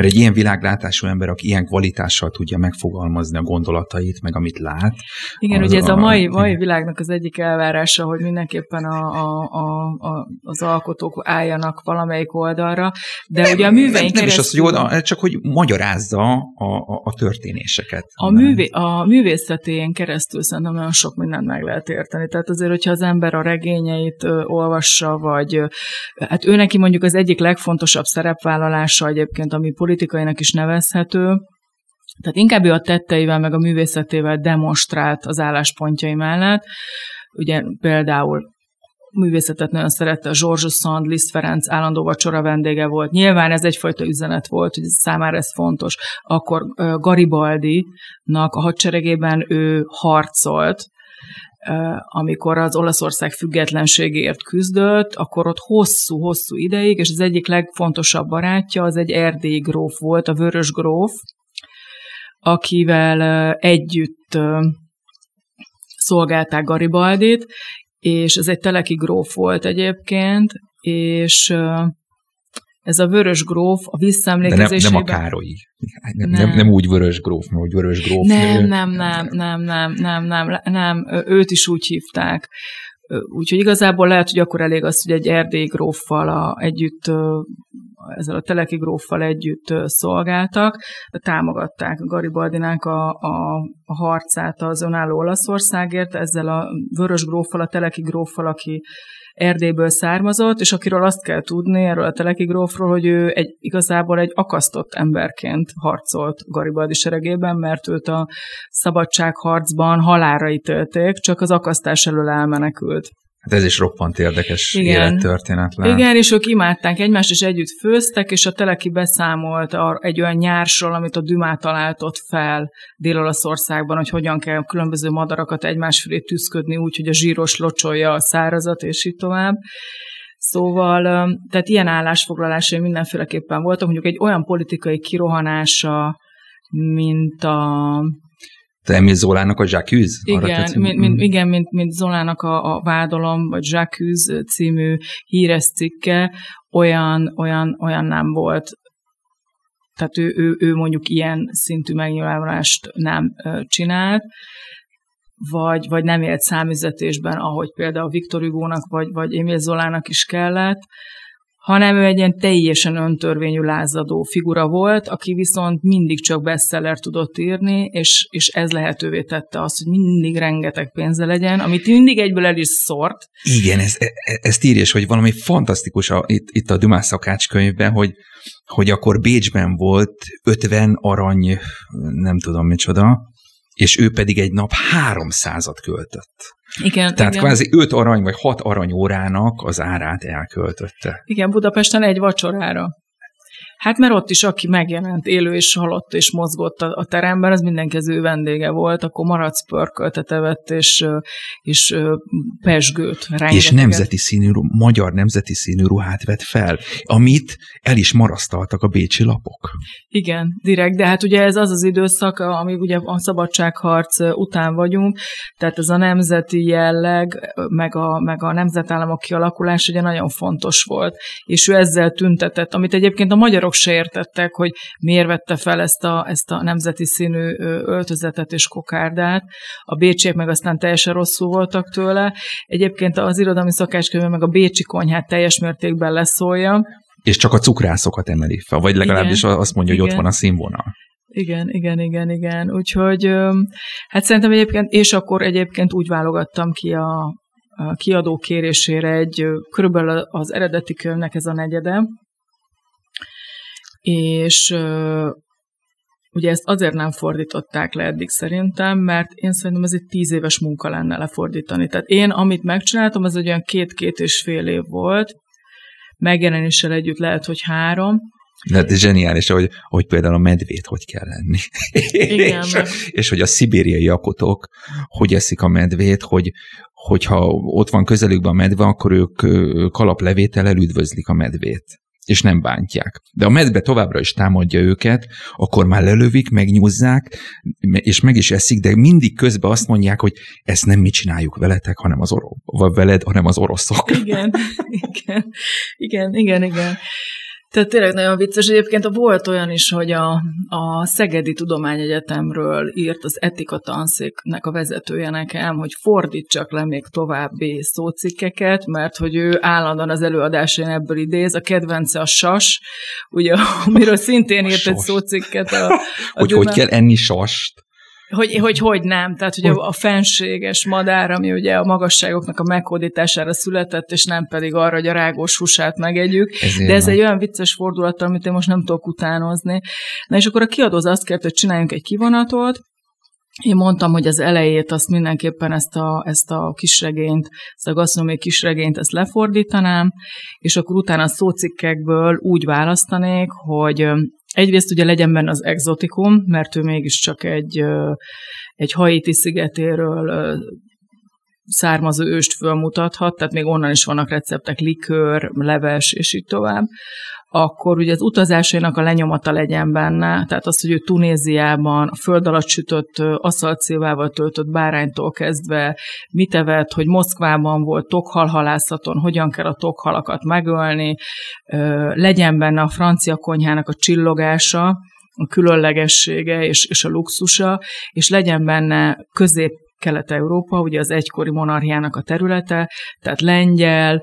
mert egy ilyen világlátású ember, aki ilyen kvalitással tudja megfogalmazni a gondolatait, meg amit lát. Igen, az, ugye ez a mai, mai világnak az egyik elvárása, hogy mindenképpen a, a, a, a, az alkotók álljanak valamelyik oldalra, de nem, ugye a műveink nem, nem keresztül... is az, hogy oldal, csak hogy magyarázza a, a, a történéseket. A, művé, a művészetén keresztül szerintem nagyon sok mindent meg lehet érteni. Tehát azért, hogyha az ember a regényeit ö, olvassa, vagy hát ő neki mondjuk az egyik legfontosabb szerepvállalása egyébként, ami politikainak is nevezhető. Tehát inkább ő a tetteivel, meg a művészetével demonstrált az álláspontjai mellett. Ugye például művészetet nagyon szerette, a Georges Sand, Liszt Ferenc állandó vacsora vendége volt. Nyilván ez egyfajta üzenet volt, hogy számára ez fontos. Akkor Garibaldi-nak a hadseregében ő harcolt, amikor az Olaszország függetlenségért küzdött, akkor ott hosszú-hosszú ideig, és az egyik legfontosabb barátja az egy erdélyi gróf volt, a Vörös gróf, akivel együtt szolgálták Garibaldit, és ez egy teleki gróf volt egyébként, és ez a vörös gróf a visszaemlékezésében... Nem, nem a Károlyi. Nem, nem. nem, nem úgy vörös gróf, mert úgy vörös gróf. Nem, nem, nem, nem, nem, nem, nem, nem, őt is úgy hívták. Úgyhogy igazából lehet, hogy akkor elég az, hogy egy erdélyi gróffal a, együtt, ezzel a teleki gróffal együtt szolgáltak, támogatták Garibaldinak a, a, a harcát az önálló Olaszországért, ezzel a vörös gróffal, a teleki gróffal, aki Erdélyből származott, és akiről azt kell tudni erről a Teleki grófról, hogy ő egy, igazából egy akasztott emberként harcolt Garibaldi seregében, mert őt a szabadságharcban halára ítélték, csak az akasztás elől elmenekült. Hát ez is roppant érdekes Igen. élettörténet lehet. Igen, és ők imádták egymást, és együtt főztek, és a Teleki beszámolt egy olyan nyársról, amit a Dümá talált ott fel Dél-Olaszországban, hogy hogyan kell különböző madarakat egymás fölé tűzködni úgy, hogy a zsíros locsolja a szárazat, és így tovább. Szóval, tehát ilyen állásfoglalásai mindenféleképpen voltak, mondjuk egy olyan politikai kirohanása, mint a te Emil Zolának a Jacques? Igen, mint, mint, igen mint, mint Zolának a, a Vádolom, vagy Jacques című híres cikke, olyan, olyan, olyan nem volt. Tehát ő, ő, ő mondjuk ilyen szintű megnyilvánulást nem csinált, vagy, vagy nem élt számüzetésben, ahogy például Viktor Hugo-nak, vagy, vagy Emil Zolának is kellett, hanem ő egy ilyen teljesen öntörvényű lázadó figura volt, aki viszont mindig csak bestseller tudott írni, és, és ez lehetővé tette azt, hogy mindig rengeteg pénze legyen, amit mindig egyből el is szort. Igen, ez, e, e, ezt írja, hogy valami fantasztikus a, itt, itt a Dumás szakács könyvben, hogy, hogy akkor Bécsben volt 50 arany, nem tudom micsoda, és ő pedig egy nap 300-at költött. Igen, Tehát igen. kvázi 5 arany vagy 6 aranyórának az árát elköltötte. Igen, Budapesten egy vacsorára. Hát mert ott is, aki megjelent, élő és halott és mozgott a, a teremben, az mindenki az ő vendége volt, akkor maradsz pörköltet evett, és, és pesgőt. Rengeteget. És nemzeti színű, magyar nemzeti színű ruhát vett fel, amit el is marasztaltak a bécsi lapok. Igen, direkt, de hát ugye ez az az időszak, amíg ugye a szabadságharc után vagyunk, tehát ez a nemzeti jelleg, meg a, meg a nemzetállamok kialakulás ugye nagyon fontos volt, és ő ezzel tüntetett, amit egyébként a magyarok magyarok se értettek, hogy miért vette fel ezt a, ezt a nemzeti színű öltözetet és kokárdát. A bécsiek meg aztán teljesen rosszul voltak tőle. Egyébként az irodalmi szakácskönyv meg a bécsi konyhát teljes mértékben leszólja. És csak a cukrászokat emeli fel, vagy legalábbis igen, azt mondja, hogy igen. ott van a színvonal. Igen, igen, igen, igen. Úgyhogy hát szerintem egyébként, és akkor egyébként úgy válogattam ki a, a kiadó kérésére egy, körülbelül az eredeti könyvnek ez a negyede, és ugye ezt azért nem fordították le eddig szerintem, mert én szerintem ez egy tíz éves munka lenne lefordítani. Tehát én, amit megcsináltam, az egy olyan két-két és fél év volt, megjelenéssel együtt lehet, hogy három, de hát zseniális, hogy, hogy például a medvét hogy kell lenni. Igen, és, és hogy a szibériai akotok hogy eszik a medvét, hogy, hogyha ott van közelükben a medve, akkor ők kalaplevétellel üdvözlik a medvét és nem bántják. De a medve továbbra is támadja őket, akkor már lelövik, megnyúzzák, és meg is eszik, de mindig közben azt mondják, hogy ezt nem mi csináljuk veletek, hanem az orosz, vagy veled, hanem az oroszok. Igen, igen, igen, igen, igen. Tehát tényleg nagyon vicces. Egyébként volt olyan is, hogy a, a Szegedi Tudományegyetemről írt az etika tanszéknek a vezetője nekem, hogy fordítsak le még további szócikkeket, mert hogy ő állandóan az előadásán ebből idéz. A kedvence a sas, ugye, amiről szintén írt egy szócikket. A, a hogy hogy kell enni sast? Hogy, hogy hogy nem, tehát ugye a fenséges madár, ami ugye a magasságoknak a meghódítására született, és nem pedig arra, hogy a rágós húsát megegyük. Ezért De ez van. egy olyan vicces fordulat, amit én most nem tudok utánozni. Na és akkor a kiadóz azt kért, hogy csináljunk egy kivonatot, én mondtam, hogy az elejét azt mindenképpen ezt a, ezt a kisregényt, ezt a gasztronómiai kisregényt, ezt lefordítanám, és akkor utána a szócikkekből úgy választanék, hogy Egyrészt ugye legyen benne az exotikum, mert ő mégiscsak egy, egy haiti szigetéről származó őst fölmutathat, tehát még onnan is vannak receptek, likőr, leves, és így tovább akkor ugye az utazásainak a lenyomata legyen benne, tehát az, hogy ő Tunéziában a föld alatt sütött aszalcévával töltött báránytól kezdve mit evett, hogy Moszkvában volt tokhalhalászaton, hogyan kell a tokhalakat megölni, legyen benne a francia konyhának a csillogása, a különlegessége és, és a luxusa, és legyen benne közép Kelet-Európa, ugye az egykori monarchiának a területe, tehát lengyel,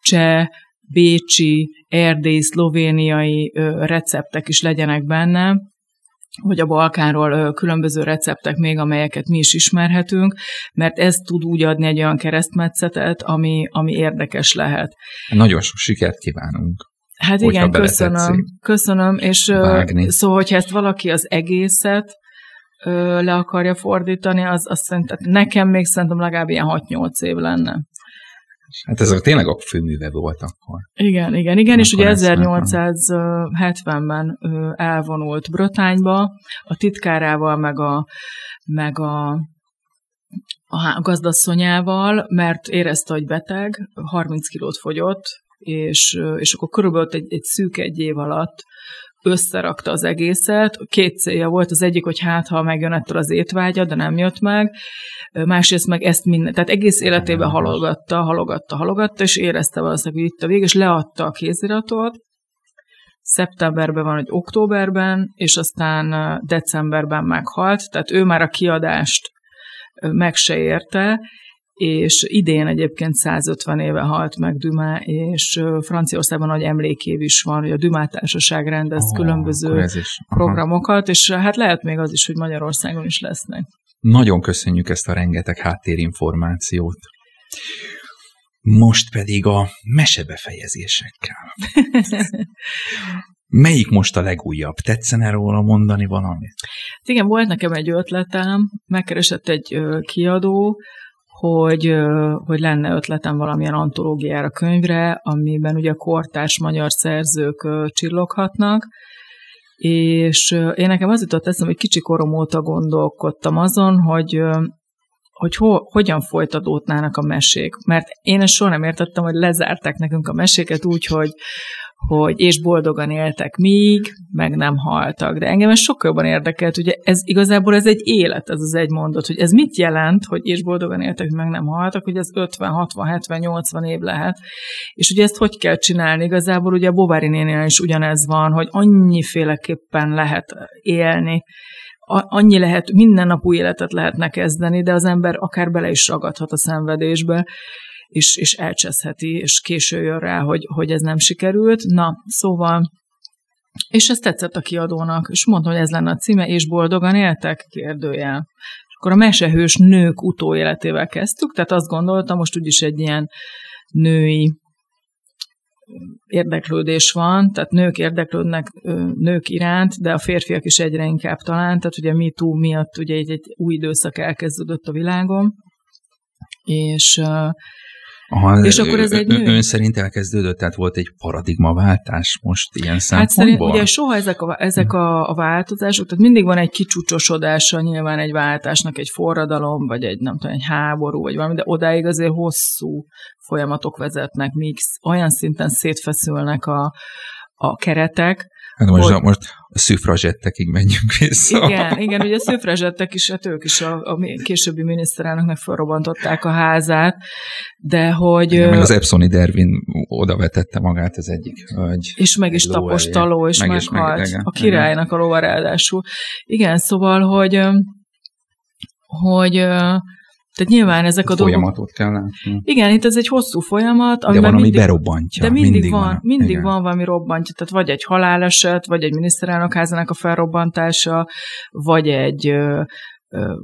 cseh, bécsi, erdélyi, szlovéniai receptek is legyenek benne, vagy a Balkánról különböző receptek még, amelyeket mi is ismerhetünk, mert ez tud úgy adni egy olyan keresztmetszetet, ami, ami érdekes lehet. Nagyon sok sikert kívánunk. Hát igen, köszönöm, köszönöm, és vágni. szóval, hogyha ezt valaki az egészet le akarja fordítani, az, az szerintem, nekem még szerintem legalább ilyen 6-8 év lenne. Hát ez tényleg a főműve volt akkor. Igen, igen, igen, és ugye 1870-ben elvonult Brötányba, a titkárával, meg a, meg a, a gazdasszonyával, mert érezte, hogy beteg, 30 kilót fogyott, és, és akkor körülbelül egy, egy szűk egy év alatt összerakta az egészet. Két célja volt, az egyik, hogy hát, ha megjön ettől az étvágya, de nem jött meg, másrészt meg ezt minden, tehát egész életében halogatta, halogatta, halogatta, és érezte valószínűleg, hogy itt a vég, és leadta a kéziratot, szeptemberben van, egy októberben, és aztán decemberben meghalt, tehát ő már a kiadást meg se érte, és idén egyébként 150 éve halt meg Dümá, és Franciaországban nagy emlékév is van, hogy a Dümá Társaság rendez oh, különböző programokat, és hát lehet még az is, hogy Magyarországon is lesznek. Nagyon köszönjük ezt a rengeteg háttérinformációt. Most pedig a mesebefejezésekkel. Melyik most a legújabb? Tetszene róla mondani valamit? Igen, volt nekem egy ötletem, megkeresett egy kiadó, hogy, hogy lenne ötletem valamilyen antológiára könyvre, amiben ugye kortárs magyar szerzők csilloghatnak, és én nekem az jutott eszem, hogy kicsi korom óta gondolkodtam azon, hogy hogy ho, hogyan folytatódnának a mesék. Mert én ezt soha nem értettem, hogy lezárták nekünk a meséket úgy, hogy, hogy és boldogan éltek míg, meg nem haltak. De engem ez sokkal jobban érdekelt, ugye ez igazából ez egy élet, ez az egy mondat, hogy ez mit jelent, hogy és boldogan éltek, meg nem haltak, hogy ez 50, 60, 70, 80 év lehet. És ugye ezt hogy kell csinálni? Igazából ugye a Bovári nénél is ugyanez van, hogy annyiféleképpen lehet élni, annyi lehet, minden nap új életet lehetne kezdeni, de az ember akár bele is ragadhat a szenvedésbe és, és elcseszheti, és késő jön rá, hogy, hogy ez nem sikerült. Na, szóval és ez tetszett a kiadónak, és mondta, hogy ez lenne a címe, és boldogan éltek? Kérdőjel. És akkor a mesehős nők utóéletével kezdtük, tehát azt gondoltam, most úgyis egy ilyen női érdeklődés van, tehát nők érdeklődnek nők iránt, de a férfiak is egyre inkább talán, tehát ugye túl miatt ugye egy, egy új időszak elkezdődött a világon, és Aha, és akkor ez egy nő. Ön szerint elkezdődött, tehát volt egy paradigmaváltás most ilyen szempontból? Hát szerint, ugye soha ezek, a, ezek a, a változások, tehát mindig van egy kicsúcsosodása nyilván egy váltásnak, egy forradalom, vagy egy nem tudom, egy háború, vagy valami, de odáig azért hosszú folyamatok vezetnek, míg olyan szinten szétfeszülnek a, a keretek, Hát most, hogy... most a szűfrazsettekig menjünk vissza. Igen, igen, ugye a szűfrazsettek is, hát ők is a, a későbbi miniszterelnöknek felrobbantották a házát, de hogy... Igen, meg az Epsoni Dervin oda vetette magát az egyik hölgy. És meg is tapos taló, és meg meghalt. Meg, igen, a királynak igen. a lova ráadásul. Igen, szóval, hogy hogy tehát nyilván ezek a, folyamatot dolgok... kell látni. Igen, itt ez egy hosszú folyamat. De van, mindig, ami berobbantja. De mindig, mindig van, van, mindig igen. van valami robbantja. Tehát vagy egy haláleset, vagy egy miniszterelnök házának a felrobbantása, vagy egy ö, ö,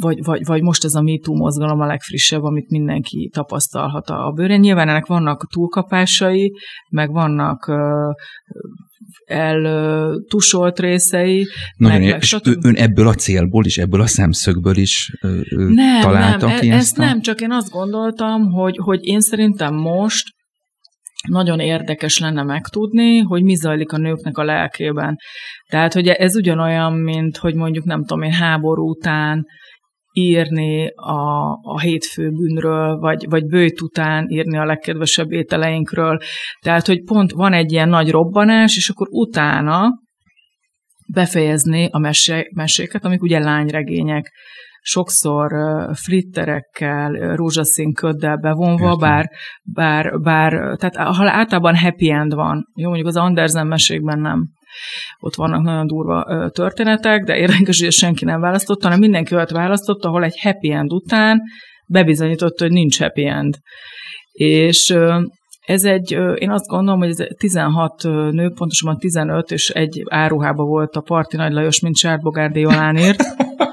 vagy, vagy, vagy most ez a MeToo mozgalom a legfrissebb, amit mindenki tapasztalhat a bőrén. Nyilván ennek vannak túlkapásai, meg vannak eltusolt részei. Nagyon meg, meg, és ön ebből a célból is, ebből a szemszögből is nem, találtak nem, e- ezt nem, csak én azt gondoltam, hogy, hogy én szerintem most nagyon érdekes lenne megtudni, hogy mi zajlik a nőknek a lelkében. Tehát, hogy ez ugyanolyan, mint hogy mondjuk nem tudom én háború után írni a, a hétfőbűnről, vagy, vagy bőjt után írni a legkedvesebb ételeinkről. Tehát, hogy pont van egy ilyen nagy robbanás, és akkor utána befejezni a mesé, meséket, amik ugye lányregények, sokszor flitterekkel, rózsaszín köddel bevonva, Értem. bár, bár, bár, tehát általában happy end van. Jó, mondjuk az Andersen mesékben nem ott vannak nagyon durva történetek, de érdekes, hogy senki nem választotta, hanem mindenki olyat választott, ahol egy happy end után bebizonyította, hogy nincs happy end. És ez egy, én azt gondolom, hogy ez 16 nő, pontosabban 15, és egy áruhába volt a Parti Nagy Lajos, mint Sárbogárdi Jolán írt.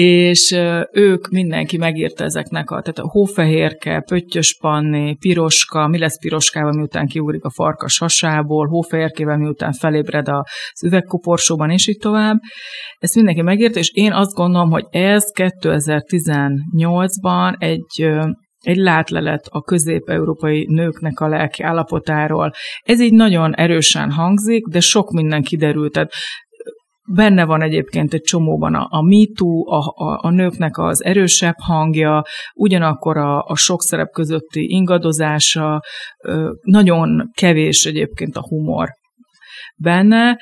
és ők mindenki megírta ezeknek a, tehát a hófehérke, pöttyös panni, piroska, mi lesz piroskával, miután kiugrik a farkas hasából, hófehérkével, miután felébred az üvegkoporsóban, és így tovább. Ezt mindenki megírta, és én azt gondolom, hogy ez 2018-ban egy egy látlelet a közép-európai nőknek a lelki állapotáról. Ez így nagyon erősen hangzik, de sok minden kiderült. Tehát Benne van egyébként egy csomóban a, a MeToo, a, a, a nőknek az erősebb hangja, ugyanakkor a, a sok szerep közötti ingadozása, nagyon kevés egyébként a humor benne,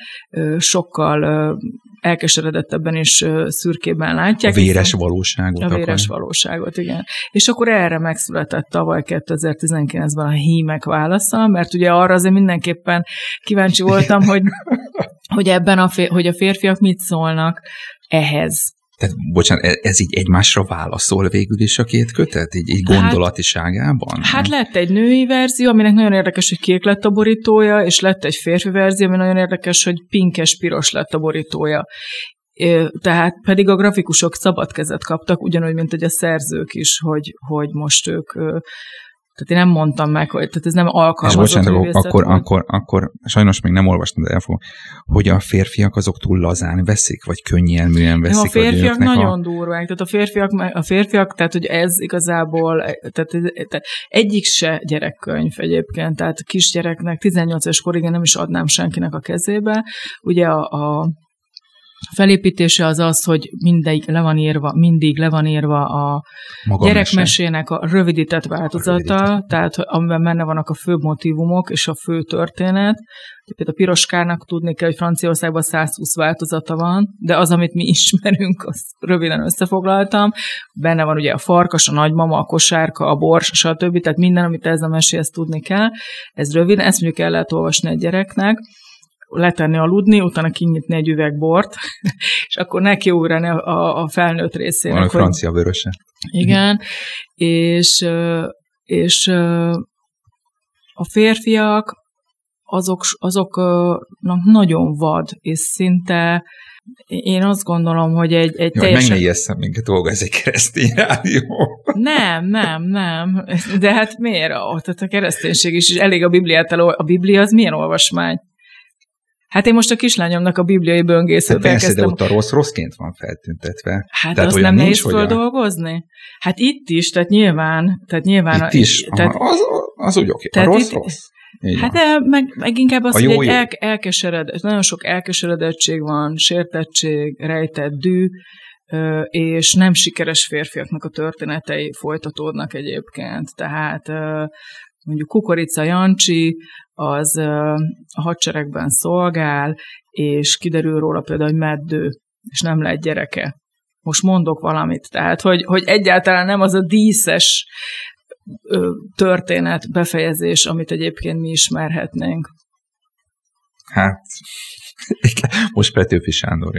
sokkal elkeseredettebben és szürkében látják. A véres valóságot. A véres akar. valóságot, igen. És akkor erre megszületett tavaly 2019-ben a hímek válasza, mert ugye arra azért mindenképpen kíváncsi voltam, hogy, hogy ebben a, fér, hogy a férfiak mit szólnak ehhez. Tehát, bocsánat, e- ez így egymásra válaszol végül is a két kötet? Így, így hát- gondolatiságában? Hát, hát lett egy női verzió, aminek nagyon érdekes, hogy kék lett a borítója, és lett egy férfi verzió, ami nagyon érdekes, hogy pinkes-piros lett a borítója. Tehát pedig a grafikusok szabad kezet kaptak, ugyanúgy, mint hogy a szerzők is, hogy, hogy most ők tehát én nem mondtam meg, hogy tehát ez nem alkalmazott És bocsánat, akkor, akkor, akkor, sajnos még nem olvastam, de elfogom, hogy a férfiak azok túl lazán veszik, vagy könnyelműen veszik. Nem, a férfiak nagyon a... durvák, tehát a férfiak, a férfiak, tehát hogy ez igazából, tehát, tehát egyik se gyerekkönyv egyébként, tehát kisgyereknek 18 éves korig én nem is adnám senkinek a kezébe. Ugye a, a felépítése az az, hogy mindig le van írva, mindig le van írva a Maga gyerekmesének a rövidített változata, a rövidített. tehát amiben benne vannak a fő motivumok és a fő történet. Például a piroskának tudni kell, hogy Franciaországban 120 változata van, de az, amit mi ismerünk, azt röviden összefoglaltam. Benne van ugye a farkas, a nagymama, a kosárka, a bors, stb. Tehát minden, amit ez a meséhez tudni kell. Ez rövid, ezt mondjuk el lehet olvasni egy gyereknek letenni aludni, utána kinyitni egy üveg bort, és akkor neki ugrani a, a felnőtt részének. Van a francia vöröse. Igen, és, és a férfiak azok, azoknak nagyon vad, és szinte én azt gondolom, hogy egy, egy Jó, teljesen... Meg ne ijesszem minket, dolga, ez egy keresztény rádió. Nem, nem, nem. De hát miért? Tehát a kereszténység is, és elég a Bibliát elol... A Biblia az milyen olvasmány? Hát én most a kislányomnak a bibliai böngészőt hát persze, de ott a rossz rosszként van feltüntetve. Hát tehát azt nem nehéz földolgozni? A... Hát itt is, tehát nyilván. Tehát nyilván itt a, is? Tehát, Aha, az, az úgy oké. Okay. A rossz, itt, rossz. Így hát de meg, meg inkább az, hogy egy el, elkesered, nagyon sok elkeseredettség van, sértettség, rejtett dű, és nem sikeres férfiaknak a történetei folytatódnak egyébként. Tehát mondjuk Kukorica Jancsi, az a hadseregben szolgál, és kiderül róla például, hogy meddő, és nem lett gyereke. Most mondok valamit. Tehát, hogy, hogy egyáltalán nem az a díszes történet, befejezés, amit egyébként mi ismerhetnénk. Hát, most Petőfi Sándor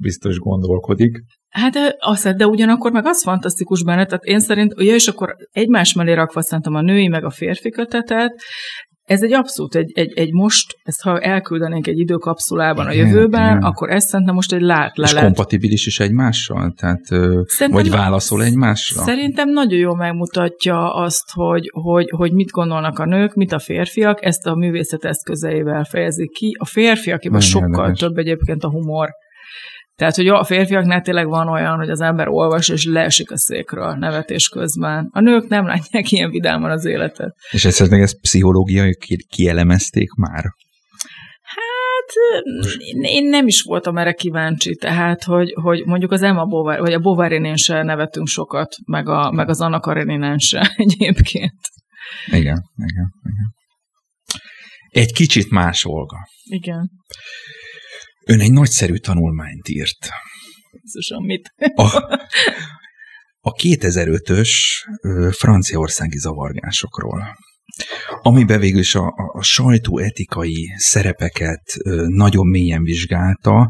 biztos gondolkodik. Hát de, azt, de ugyanakkor meg az fantasztikus benne, tehát én szerint, ugye, és akkor egymás mellé rakva szerintem a női meg a férfi kötetet, ez egy abszolút, egy, egy, egy most, ezt ha elküldenénk egy időkapszulában a jövőben, igen. akkor ez szerintem most egy látlelet. És kompatibilis is egymással? Tehát, szerintem, vagy válaszol egymásra? Szerintem nagyon jól megmutatja azt, hogy, hogy, hogy mit gondolnak a nők, mit a férfiak, ezt a művészet eszközeivel fejezik ki. A férfiak, sokkal érdekes. több egyébként a humor. Tehát, hogy a férfiaknál tényleg van olyan, hogy az ember olvas, és leesik a székről nevetés közben. A nők nem látják ilyen vidáman az életet. És esetleg ezt pszichológiai kielemezték már? Hát én nem is voltam erre kíváncsi, tehát, hogy, hogy mondjuk az Emma Bovary, vagy a Bovarynén se nevetünk sokat, meg, a, meg az Anna Kareninen se egyébként. Igen, igen, igen. Egy kicsit más Olga. Igen. Ön egy nagyszerű tanulmányt írt. Jézusom, mit? A, a 2005-ös franciaországi zavargásokról, amiben végül is a, a, a sajtóetikai szerepeket nagyon mélyen vizsgálta.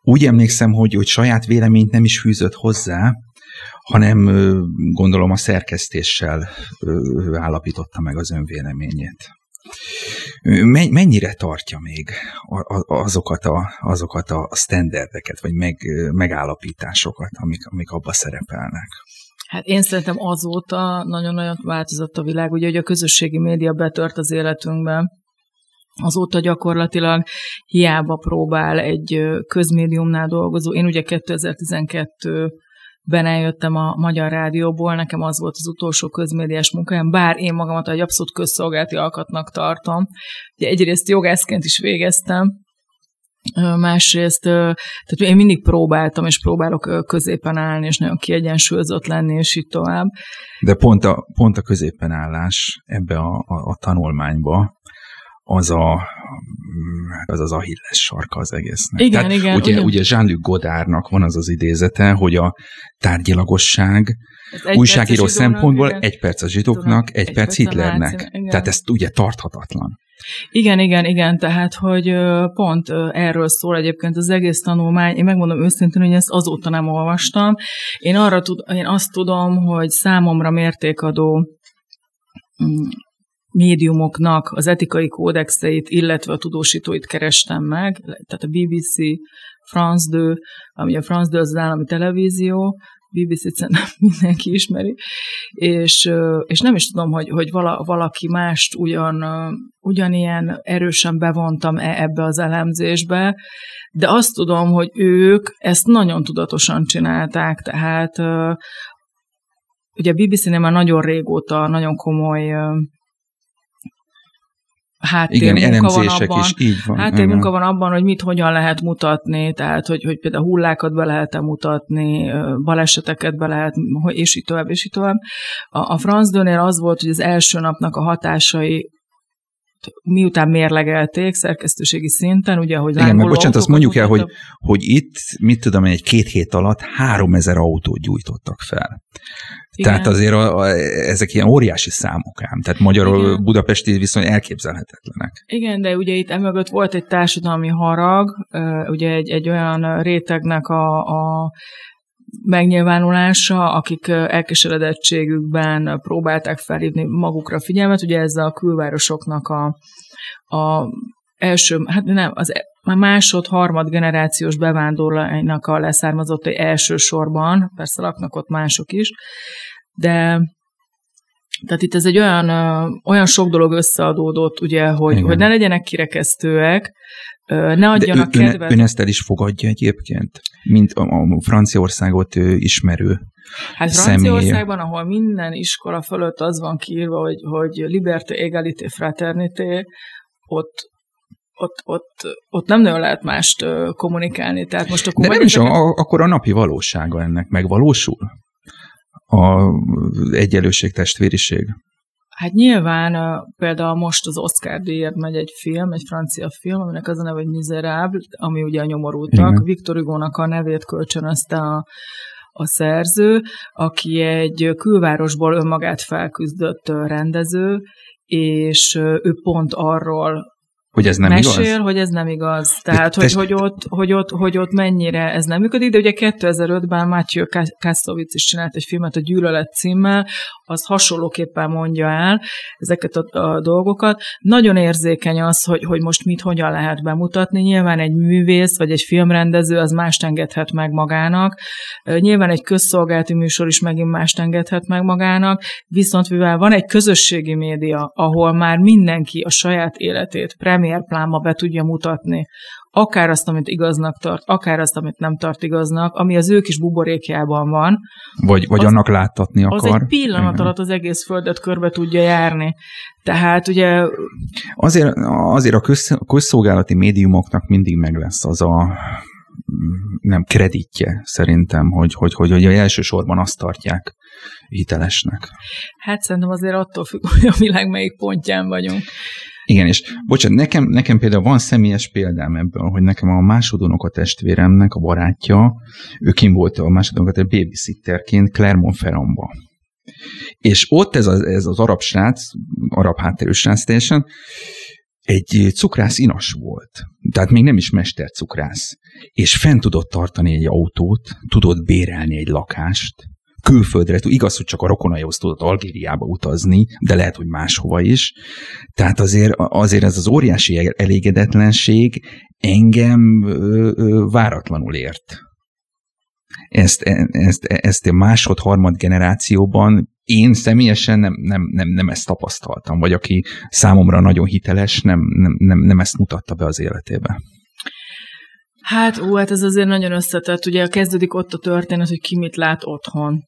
Úgy emlékszem, hogy, hogy saját véleményt nem is fűzött hozzá, hanem gondolom a szerkesztéssel állapította meg az önvéleményét. Mennyire tartja még azokat a, azokat a standardeket, vagy meg, megállapításokat, amik, amik abba szerepelnek? Hát én szerintem azóta nagyon-nagyon változott a világ, ugye, hogy a közösségi média betört az életünkbe, azóta gyakorlatilag hiába próbál egy közmédiumnál dolgozó. Én ugye 2012 ben eljöttem a Magyar Rádióból, nekem az volt az utolsó közmédiás munkájám, bár én magamat egy abszolút közszolgálati alkatnak tartom. Ugye egyrészt jogászként is végeztem, másrészt, tehát én mindig próbáltam, és próbálok középen állni, és nagyon kiegyensúlyozott lenni, és így tovább. De pont a, pont a középen állás ebbe a, a, a tanulmányba, az a, az, az Achilles sarka az egésznek. Igen, Tehát igen. Ugye, ugye Jean-Luc Godardnak van az az idézete, hogy a tárgyilagosság újságíró szempontból igen. egy perc a zsidóknak, egy, egy perc, perc Hitlernek. Tehát ez ugye tarthatatlan. Igen, igen, igen, tehát, hogy pont erről szól egyébként az egész tanulmány. Én megmondom őszintén, hogy ezt azóta nem olvastam. Én, arra tud, én azt tudom, hogy számomra mértékadó mm, médiumoknak az etikai kódexeit, illetve a tudósítóit kerestem meg, tehát a BBC, France 2, ami a France 2 az, az állami televízió, BBC-t szerintem mindenki ismeri, és, és nem is tudom, hogy, hogy vala, valaki mást ugyan, ugyanilyen erősen bevontam -e ebbe az elemzésbe, de azt tudom, hogy ők ezt nagyon tudatosan csinálták, tehát ugye a BBC-nél már nagyon régóta nagyon komoly háttérmunka van abban, is így van. Háttérmunka van abban, hogy mit hogyan lehet mutatni, tehát hogy, hogy például hullákat be lehet -e mutatni, baleseteket be lehet, és így tovább, és így tovább. A, a Franz Dönél az volt, hogy az első napnak a hatásai miután mérlegelték szerkesztőségi szinten, ugye, hogy Igen, meg bocsánat, azt mondjuk el, hogy, hogy itt, mit tudom, egy két hét alatt három ezer autót gyújtottak fel. Igen. Tehát azért a, a, ezek ilyen óriási számok ám, tehát magyarul Igen. budapesti viszony elképzelhetetlenek. Igen, de ugye itt emögött volt egy társadalmi harag, ugye egy, egy olyan rétegnek a, a megnyilvánulása, akik elkeseredettségükben próbálták felhívni magukra figyelmet, ugye ez a külvárosoknak a, a első, hát nem, az a másod, harmad generációs bevándorlóinak a leszármazottai elsősorban, persze laknak ott mások is, de tehát itt ez egy olyan, olyan sok dolog összeadódott, ugye, hogy, hogy ne legyenek kirekesztőek, ne adjanak De ő, kedvet. Ön, ön ezt el is fogadja egyébként, mint a, a Franciaországot ismerő Hát Franciaországban, ahol minden iskola fölött az van kiírva, hogy, hogy liberté, égalité, fraternité, ott ott, ott, ott nem nagyon lehet mást kommunikálni. Tehát most akkor De nem is, a, akkor a napi valósága ennek megvalósul? A egyenlőség, testvériség? Hát nyilván például most az Oscar díjért megy egy film, egy francia film, aminek az a neve, hogy Miserable, ami ugye a nyomorultak. Igen. Victor Hugo-nak a nevét kölcsönözte a, a szerző, aki egy külvárosból önmagát felküzdött rendező, és ő pont arról hogy ez nem mesél, igaz? hogy ez nem igaz. Tehát, hogy, hogy, ott, hogy, ott, hogy ott mennyire ez nem működik, de ugye 2005-ben Matthew Kassovitz is csinált egy filmet a Gyűlölet címmel, az hasonlóképpen mondja el ezeket a, a dolgokat. Nagyon érzékeny az, hogy, hogy most mit hogyan lehet bemutatni. Nyilván egy művész vagy egy filmrendező az mást engedhet meg magának. Nyilván egy közszolgálati műsor is megint mást engedhet meg magának, viszont mivel van egy közösségi média, ahol már mindenki a saját életét premier plánba be tudja mutatni, akár azt, amit igaznak tart, akár azt, amit nem tart igaznak, ami az ő kis buborékjában van. Vagy, vagy az, annak láttatni akar. Az egy pillanat Igen. alatt az egész földet körbe tudja járni. Tehát ugye... Azért, azért a köz, közszolgálati médiumoknak mindig meg lesz az a nem kreditje szerintem, hogy, hogy, hogy, hogy elsősorban azt tartják hitelesnek. Hát szerintem azért attól függ, hogy a világ melyik pontján vagyunk. Igen, és bocsánat, nekem, nekem például van személyes példám ebből, hogy nekem a másodonok a testvéremnek a barátja, ő kim volt a másodonok a babysitterként Clermont-Ferrandba. És ott ez az, ez az arab srác, arab hátterű srác teljesen, egy cukrász inas volt. Tehát még nem is mestercukrász. És fent tudott tartani egy autót, tudott bérelni egy lakást, külföldre, igaz, hogy csak a rokonaihoz tudott Algériába utazni, de lehet, hogy máshova is. Tehát azért, azért ez az óriási elégedetlenség engem ö, ö, váratlanul ért. Ezt, e, ezt, e, ezt a másod-harmad generációban én személyesen nem, nem, nem, nem ezt tapasztaltam, vagy aki számomra nagyon hiteles, nem, nem, nem, nem ezt mutatta be az életébe. Hát, ú, hát ez azért nagyon összetett. Ugye kezdődik ott a történet, hogy ki mit lát otthon.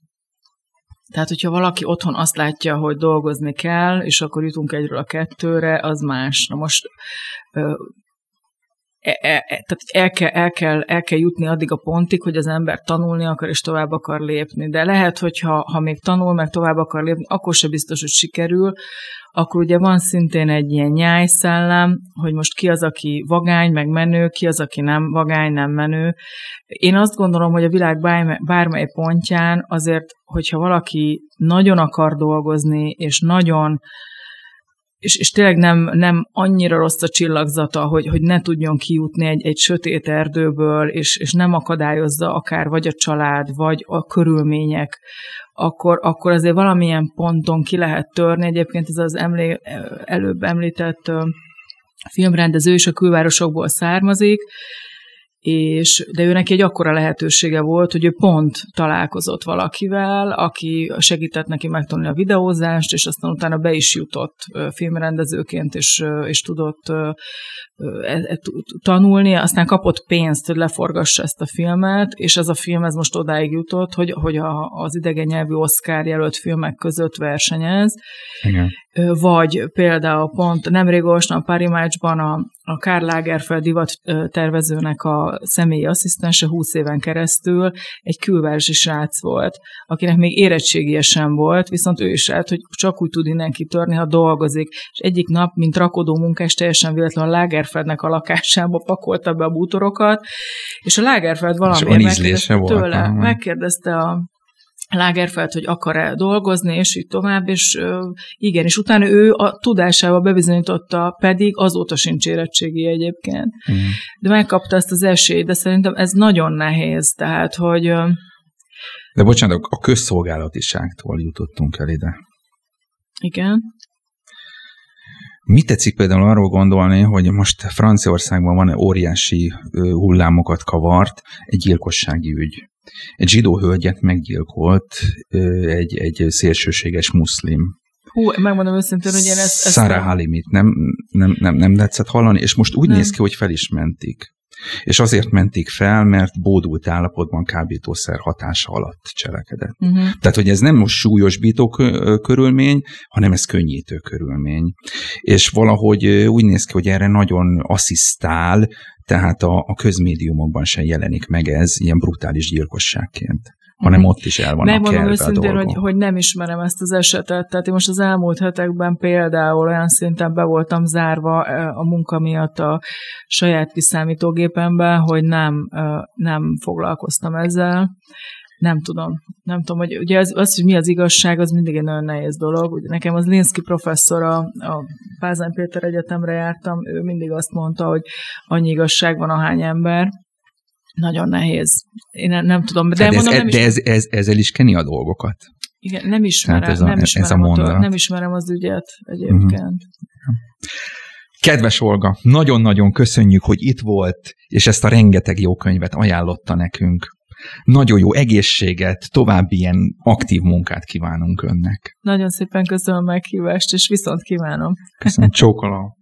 Tehát, hogyha valaki otthon azt látja, hogy dolgozni kell, és akkor jutunk egyről a kettőre, az más. Na most tehát el kell, el, kell, el kell jutni addig a pontig, hogy az ember tanulni akar, és tovább akar lépni. De lehet, hogy ha, ha még tanul, meg tovább akar lépni, akkor se biztos, hogy sikerül, akkor ugye van szintén egy ilyen nyájszellem, hogy most ki az, aki vagány, meg menő, ki az, aki nem vagány, nem menő. Én azt gondolom, hogy a világ bármely pontján azért, hogyha valaki nagyon akar dolgozni, és nagyon és, és tényleg nem, nem annyira rossz a csillagzata, hogy, hogy ne tudjon kijutni egy, egy sötét erdőből, és, és nem akadályozza akár vagy a család, vagy a körülmények, akkor, akkor azért valamilyen ponton ki lehet törni. Egyébként ez az emlé, előbb említett filmrendező is a külvárosokból származik, és, de őnek egy akkora lehetősége volt, hogy ő pont találkozott valakivel, aki segített neki megtanulni a videózást, és aztán utána be is jutott filmrendezőként, és, és tudott tanulni, aztán kapott pénzt, hogy leforgassa ezt a filmet, és ez a film ez most odáig jutott, hogy, hogy a, az idegen nyelvű Oscar jelölt filmek között versenyez. Igen. Vagy például pont nemrég olvastam a Parimácsban a, a Karl Lagerfeld divat tervezőnek a személyi asszisztense 20 éven keresztül egy külvárosi srác volt, akinek még érettségie sem volt, viszont ő is lehet, hogy csak úgy tud innen kitörni, ha dolgozik. És egyik nap, mint rakodó munkás, teljesen véletlenül a Lagerfeldnek a lakásába pakolta be a bútorokat, és a Lagerfeld valamiért megkérdezte tőle, megkérdezte a Lagerfeld, hogy akar-e dolgozni, és így tovább, és igen, és utána ő a tudásával bebizonyította, pedig azóta sincs érettségi egyébként. Mm. De megkapta ezt az esélyt, de szerintem ez nagyon nehéz, tehát, hogy... De bocsánat, a közszolgálatiságtól jutottunk el ide. Igen. Mit tetszik például arról gondolni, hogy most Franciaországban van óriási hullámokat kavart egy gyilkossági ügy. Egy zsidó hölgyet meggyilkolt egy, egy szélsőséges muszlim Hú, megmondom őszintén, hogy én ezt... ezt Sarah Halimit nem, nem, nem, nem tetszett hallani, és most úgy Nem. néz ki, hogy fel is mentik. És azért mentik fel, mert bódult állapotban kábítószer hatása alatt cselekedett. Uh-huh. Tehát, hogy ez nem most súlyosbító kö- körülmény, hanem ez könnyítő körülmény. És valahogy úgy néz ki, hogy erre nagyon asszisztál, tehát a, a közmédiumokban sem jelenik meg ez ilyen brutális gyilkosságként, hanem ott is el vannak Megmondom kelve a őszintén, hogy, hogy nem ismerem ezt az esetet. Tehát én most az elmúlt hetekben például olyan szinten be voltam zárva a munka miatt a saját kiszámítógépembe, hogy nem, nem foglalkoztam ezzel. Nem tudom. Nem tudom, hogy ugye az, az, hogy mi az igazság, az mindig egy nagyon nehéz dolog. Ugye nekem az Linszki professzor a, a Pázán Péter Egyetemre jártam, ő mindig azt mondta, hogy annyi igazság van, ahány ember. Nagyon nehéz. Én nem, nem tudom, de, Hát ez, mondom, nem de ismerem. ez, ez, ezzel is keni a dolgokat. Igen, nem ismerem, Tehát ez a- nem, ez ismerem a a mondat. nem ismerem az ügyet egyébként. Kedves Olga, nagyon-nagyon köszönjük, hogy itt volt, és ezt a rengeteg jó könyvet ajánlotta nekünk. Nagyon jó egészséget, további ilyen aktív munkát kívánunk önnek. Nagyon szépen köszönöm a meghívást, és viszont kívánom. Köszönöm, csókolom.